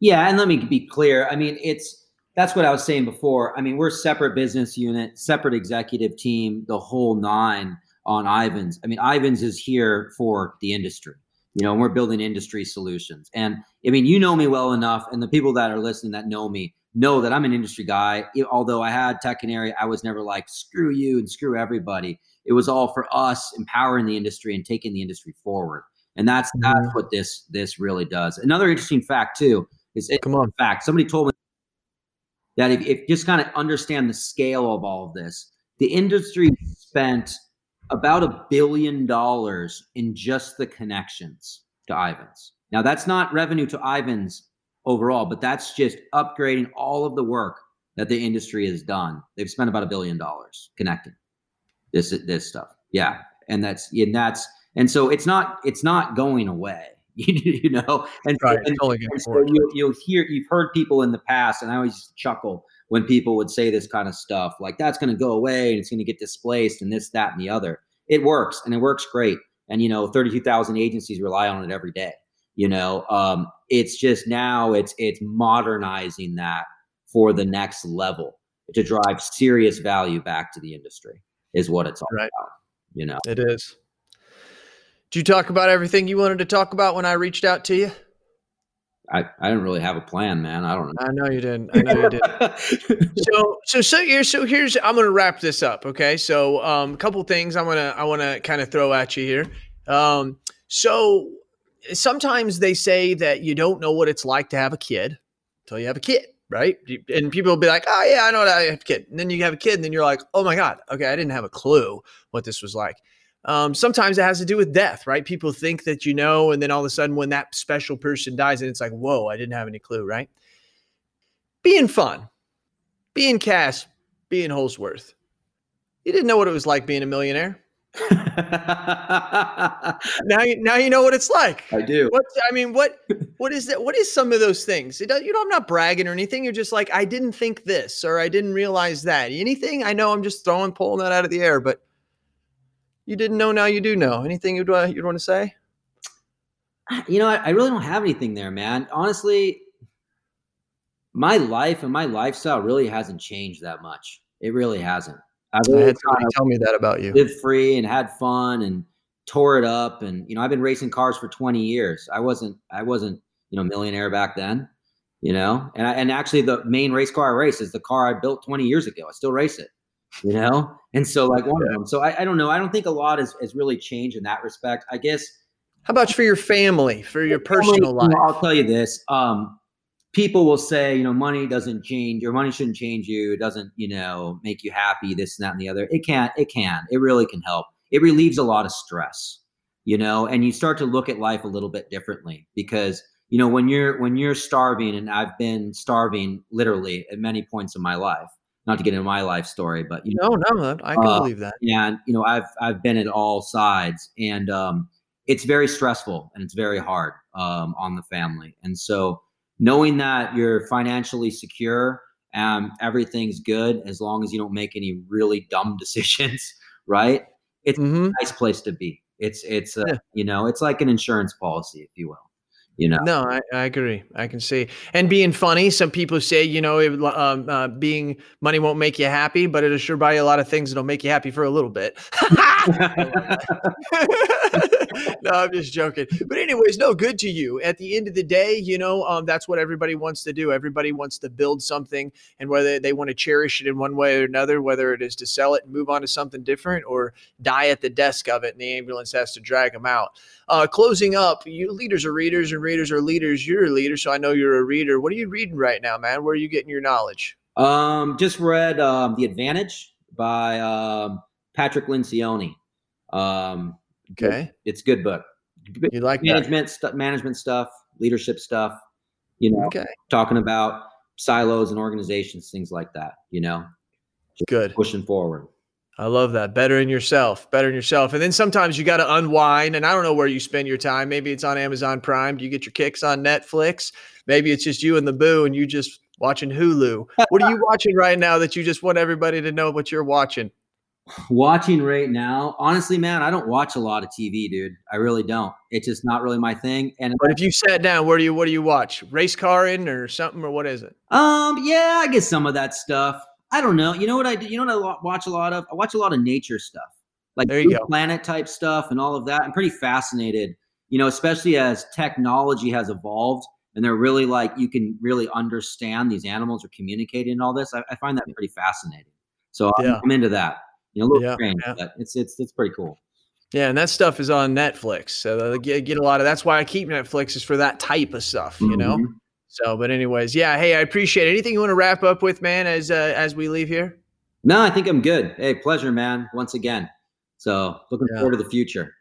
Speaker 2: Yeah, and let me be clear. I mean, it's that's what I was saying before. I mean, we're separate business unit, separate executive team, the whole nine on Ivans. I mean, Ivans is here for the industry. You know, and we're building industry solutions. And I mean, you know me well enough, and the people that are listening that know me, know that I'm an industry guy. although I had Tech Canary, I was never like screw you and screw everybody. It was all for us empowering the industry and taking the industry forward. And that's mm-hmm. that's what this this really does. Another interesting fact too is
Speaker 3: come on
Speaker 2: fact. Somebody told me that if, if just kind of understand the scale of all of this, the industry spent about a billion dollars in just the connections to Ivans. Now that's not revenue to Ivans overall, but that's just upgrading all of the work that the industry has done. They've spent about a billion dollars connecting this this stuff. Yeah, and that's and that's and so it's not it's not going away. you know, and,
Speaker 3: right,
Speaker 2: and,
Speaker 3: totally
Speaker 2: and so you, you'll hear you've heard people in the past, and I always chuckle when people would say this kind of stuff, like that's going to go away and it's going to get displaced and this, that, and the other. It works and it works great. And you know, thirty-two thousand agencies rely on it every day you know um, it's just now it's it's modernizing that for the next level to drive serious value back to the industry is what it's all
Speaker 3: Right.
Speaker 2: about. You know,
Speaker 3: It is. Did you talk about everything you wanted to talk about when I reached out to you?
Speaker 2: I, I didn't really have a plan, man. I don't know.
Speaker 3: I know you didn't. I know you didn't. so so so here so here's I'm gonna wrap this up. Okay, so um, a couple things I'm gonna I want to kind of throw at you here. Um, so sometimes they say that you don't know what it's like to have a kid until you have a kid, right? And people will be like, "Oh yeah, I know that I have a kid," and then you have a kid, and then you're like, "Oh my god, okay, I didn't have a clue what this was like." Um, sometimes it has to do with death, right? People think that you know, and then all of a sudden, when that special person dies, and it's like, "Whoa, I didn't have any clue," right? Being fun, being Cass, being Holzworth. You didn't know what it was like being a millionaire. Now you now you know what it's like.
Speaker 2: I do.
Speaker 3: What I mean, what what is that? What is some of those things? It does, you know, I'm not bragging or anything. You're just like, I didn't think this or I didn't realize that. Anything? I know I'm just throwing pulling that out of the air, but you didn't know. Now you do know. Anything you'd uh, you'd want to say?
Speaker 2: You know, I, I really don't have anything there, man. Honestly, my life and my lifestyle really hasn't changed that much. It really hasn't. I've
Speaker 3: I
Speaker 2: always
Speaker 3: had somebody tell me that about you.
Speaker 2: lived free and had fun and tore it up. And you know, I've been racing cars for 20 years. I wasn't, I wasn't, you know, millionaire back then. You know, and I, and actually, the main race car I race is the car I built 20 years ago. I still race it. You know, and so like one of them. So I, I don't know. I don't think a lot has, has really changed in that respect. I guess
Speaker 3: How about for your family, for your personal life?
Speaker 2: I'll tell you this. Um, people will say, you know, money doesn't change. Your money shouldn't change you. It doesn't, you know, make you happy. This and that and the other. It can't, It can. It really can help. It relieves a lot of stress. You know, and you start to look at life a little bit differently because you know when you're when you're starving, and I've been starving literally at many points in my life. Not to get into my life story, but you know
Speaker 3: No, no, I can
Speaker 2: Uh,
Speaker 3: believe that.
Speaker 2: and you know i've i've been at all sides and um it's very stressful and it's very hard um on the family and so knowing that you're financially secure and everything's good as long as you don't make any really dumb decisions right? It's
Speaker 3: hmm
Speaker 2: a nice place to be. It's it's uh,
Speaker 3: Yeah.
Speaker 2: you know it's like an insurance policy if you will you know
Speaker 3: No, I, I agree. I can see. And being funny, some people say, you know, it, um, uh, being money won't make you happy, but it'll sure buy you a lot of things that'll make you happy for a little bit. no, I'm just joking. But anyways, no, good to you. At the end of the day, you know, um, that's what everybody wants to do. Everybody wants to build something, and whether they want to cherish it in one way or another, whether it is to sell it and move on to something different, or die at the desk of it, and the ambulance has to drag them out. Uh, closing up, you leaders are readers, and readers are leaders. You're a leader, so I know you're a reader. What are you reading right now, man? Where are you getting your knowledge?
Speaker 2: um just read um the advantage by um patrick lencioni um
Speaker 3: Okay,
Speaker 2: it's a good book
Speaker 3: you like that?
Speaker 2: management stuff management stuff leadership stuff you know
Speaker 3: Okay,
Speaker 2: talking about silos and organizations things like that you know
Speaker 3: good.
Speaker 2: pushing forward
Speaker 3: I love that. Better in yourself, better in yourself. And then sometimes you got to unwind. And I don't know where you spend your time. Maybe it's on Amazon Prime. Do you get your kicks on Netflix? Maybe it's just you and the boo and you just watching Hulu. What are you watching right now that you just want everybody to know what you're watching?
Speaker 2: watching right now honestly man i don't watch a lot of tv dude i really don't it's just not really my thing and
Speaker 3: But if you sat down, where do you what do you watch? Race car in or something or what is it?
Speaker 2: um yeah i get some of that stuff i don't know you know what i do you know what i watch a lot of i watch a lot of nature stuff like
Speaker 3: There you go.
Speaker 2: planet type stuff and all of that i'm pretty fascinated you know especially as technology has evolved and they're really like you can really understand these animals are communicating and all this i, I find that pretty fascinating so I'm,
Speaker 3: Yeah.
Speaker 2: I'm into that you know a little
Speaker 3: Yeah,
Speaker 2: strange
Speaker 3: yeah.
Speaker 2: but it's it's it's pretty cool
Speaker 3: Yeah, and that stuff is on Netflix. So they get, get a lot of that's why I keep Netflix is for that type of stuff, you know?
Speaker 2: Mm-hmm.
Speaker 3: So, but anyways, yeah, hey, I appreciate it. Anything you want to wrap up with, man, as uh, as we leave here?
Speaker 2: no i think i'm good hey pleasure man once again so looking
Speaker 3: Yeah.
Speaker 2: forward to the future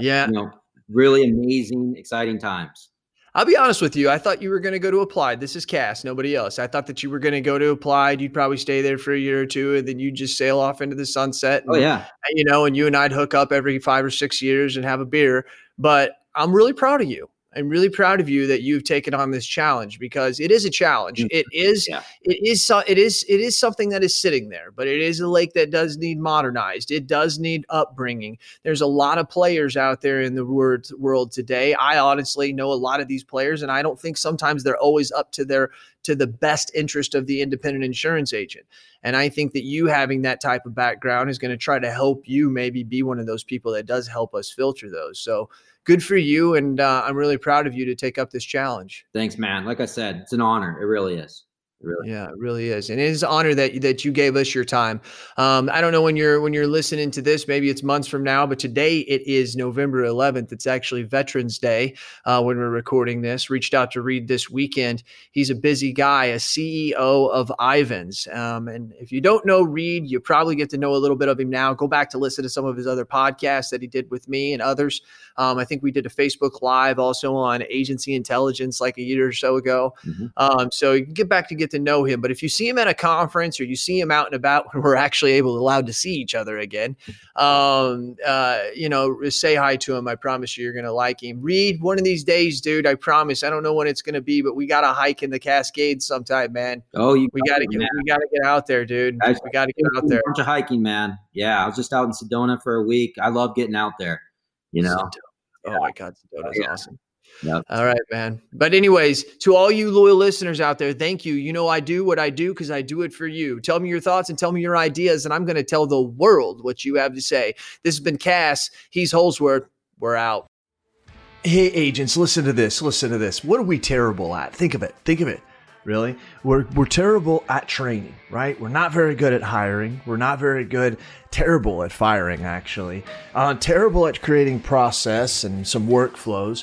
Speaker 3: Yeah.
Speaker 2: you know really amazing exciting times
Speaker 3: I'll be honest with you. I thought you were going to go to Applied. This is Cass, nobody else. I thought that you were going to go to Applied. You'd probably stay there for a year or two, and then you'd just sail off into the sunset.
Speaker 2: oh
Speaker 3: and,
Speaker 2: yeah
Speaker 3: You know, and you and I'd hook up every five or six years and have a beer. But I'm really proud of you.
Speaker 4: I'm really proud of you that you've taken on this challenge because it is a challenge.
Speaker 2: Mm.
Speaker 4: It is
Speaker 2: Yeah.
Speaker 4: it is so it is it is something that is sitting there, but it is a lake that does need modernized. It does need upbringing. There's a lot of players out there in the word world today. I honestly know a lot of these players and I don't think sometimes they're always up to their to the best interest of the independent insurance agent. And I think that you having that type of background is going to try to help you maybe be one of those people that does help us filter those. So good for you. And uh, I'm really proud of you to take up this challenge.
Speaker 2: Thanks, man. Like I said, it's an honor. It really is. Really.
Speaker 4: Yeah, it really is, and it is an honor that that you gave us your time. Um, I don't know when you're when you're listening to this, maybe it's months from now, but today it is November 11th. It's actually Veterans Day uh, when we're recording this. Reached out to Reid this weekend. He's a busy guy, a CEO of Ivans, um, and if you don't know Reid, you probably get to know a little bit of him now. Go back to listen to some of his other podcasts that he did with me and others. Um, I think we did a Facebook Live also on agency intelligence like a year or so ago.
Speaker 2: Mhm.
Speaker 4: Um, so you can get back to get to know him. But if you see him at a conference or you see him out and about when we're actually able allowed to see each other again, um, uh, you know, say hi to him. I promise you, you're gonna like him. Reid, one of these days, dude. I promise. I don't know when it's gonna be, but we got to hike in the Cascades sometime, man.
Speaker 2: Oh, you
Speaker 4: We got to get
Speaker 2: man.
Speaker 4: we got to get out there, dude.
Speaker 2: Guys,
Speaker 4: We got to get out there.
Speaker 2: A bunch of hiking, man. Yeah, I was just out in Sedona for a week. I love getting out there. You know.
Speaker 4: Oh my God, Sedona's
Speaker 2: Yeah.
Speaker 4: awesome.
Speaker 2: Yep.
Speaker 4: All right, man. But anyways, to all you loyal listeners out there, thank you. You know I do what I do because I do it for you. Tell me your thoughts and tell me your ideas, and I'm going to tell the world what you have to say. This has been Cass. He's Holzworth. We're out.
Speaker 3: Hey, agents, listen to this. Listen to this. What are we terrible at? Think of it. Think of it. Really? We're, we're terrible at training, right? We're not very good at hiring. We're not very good, terrible at firing, actually. Uh, terrible at creating process and some workflows.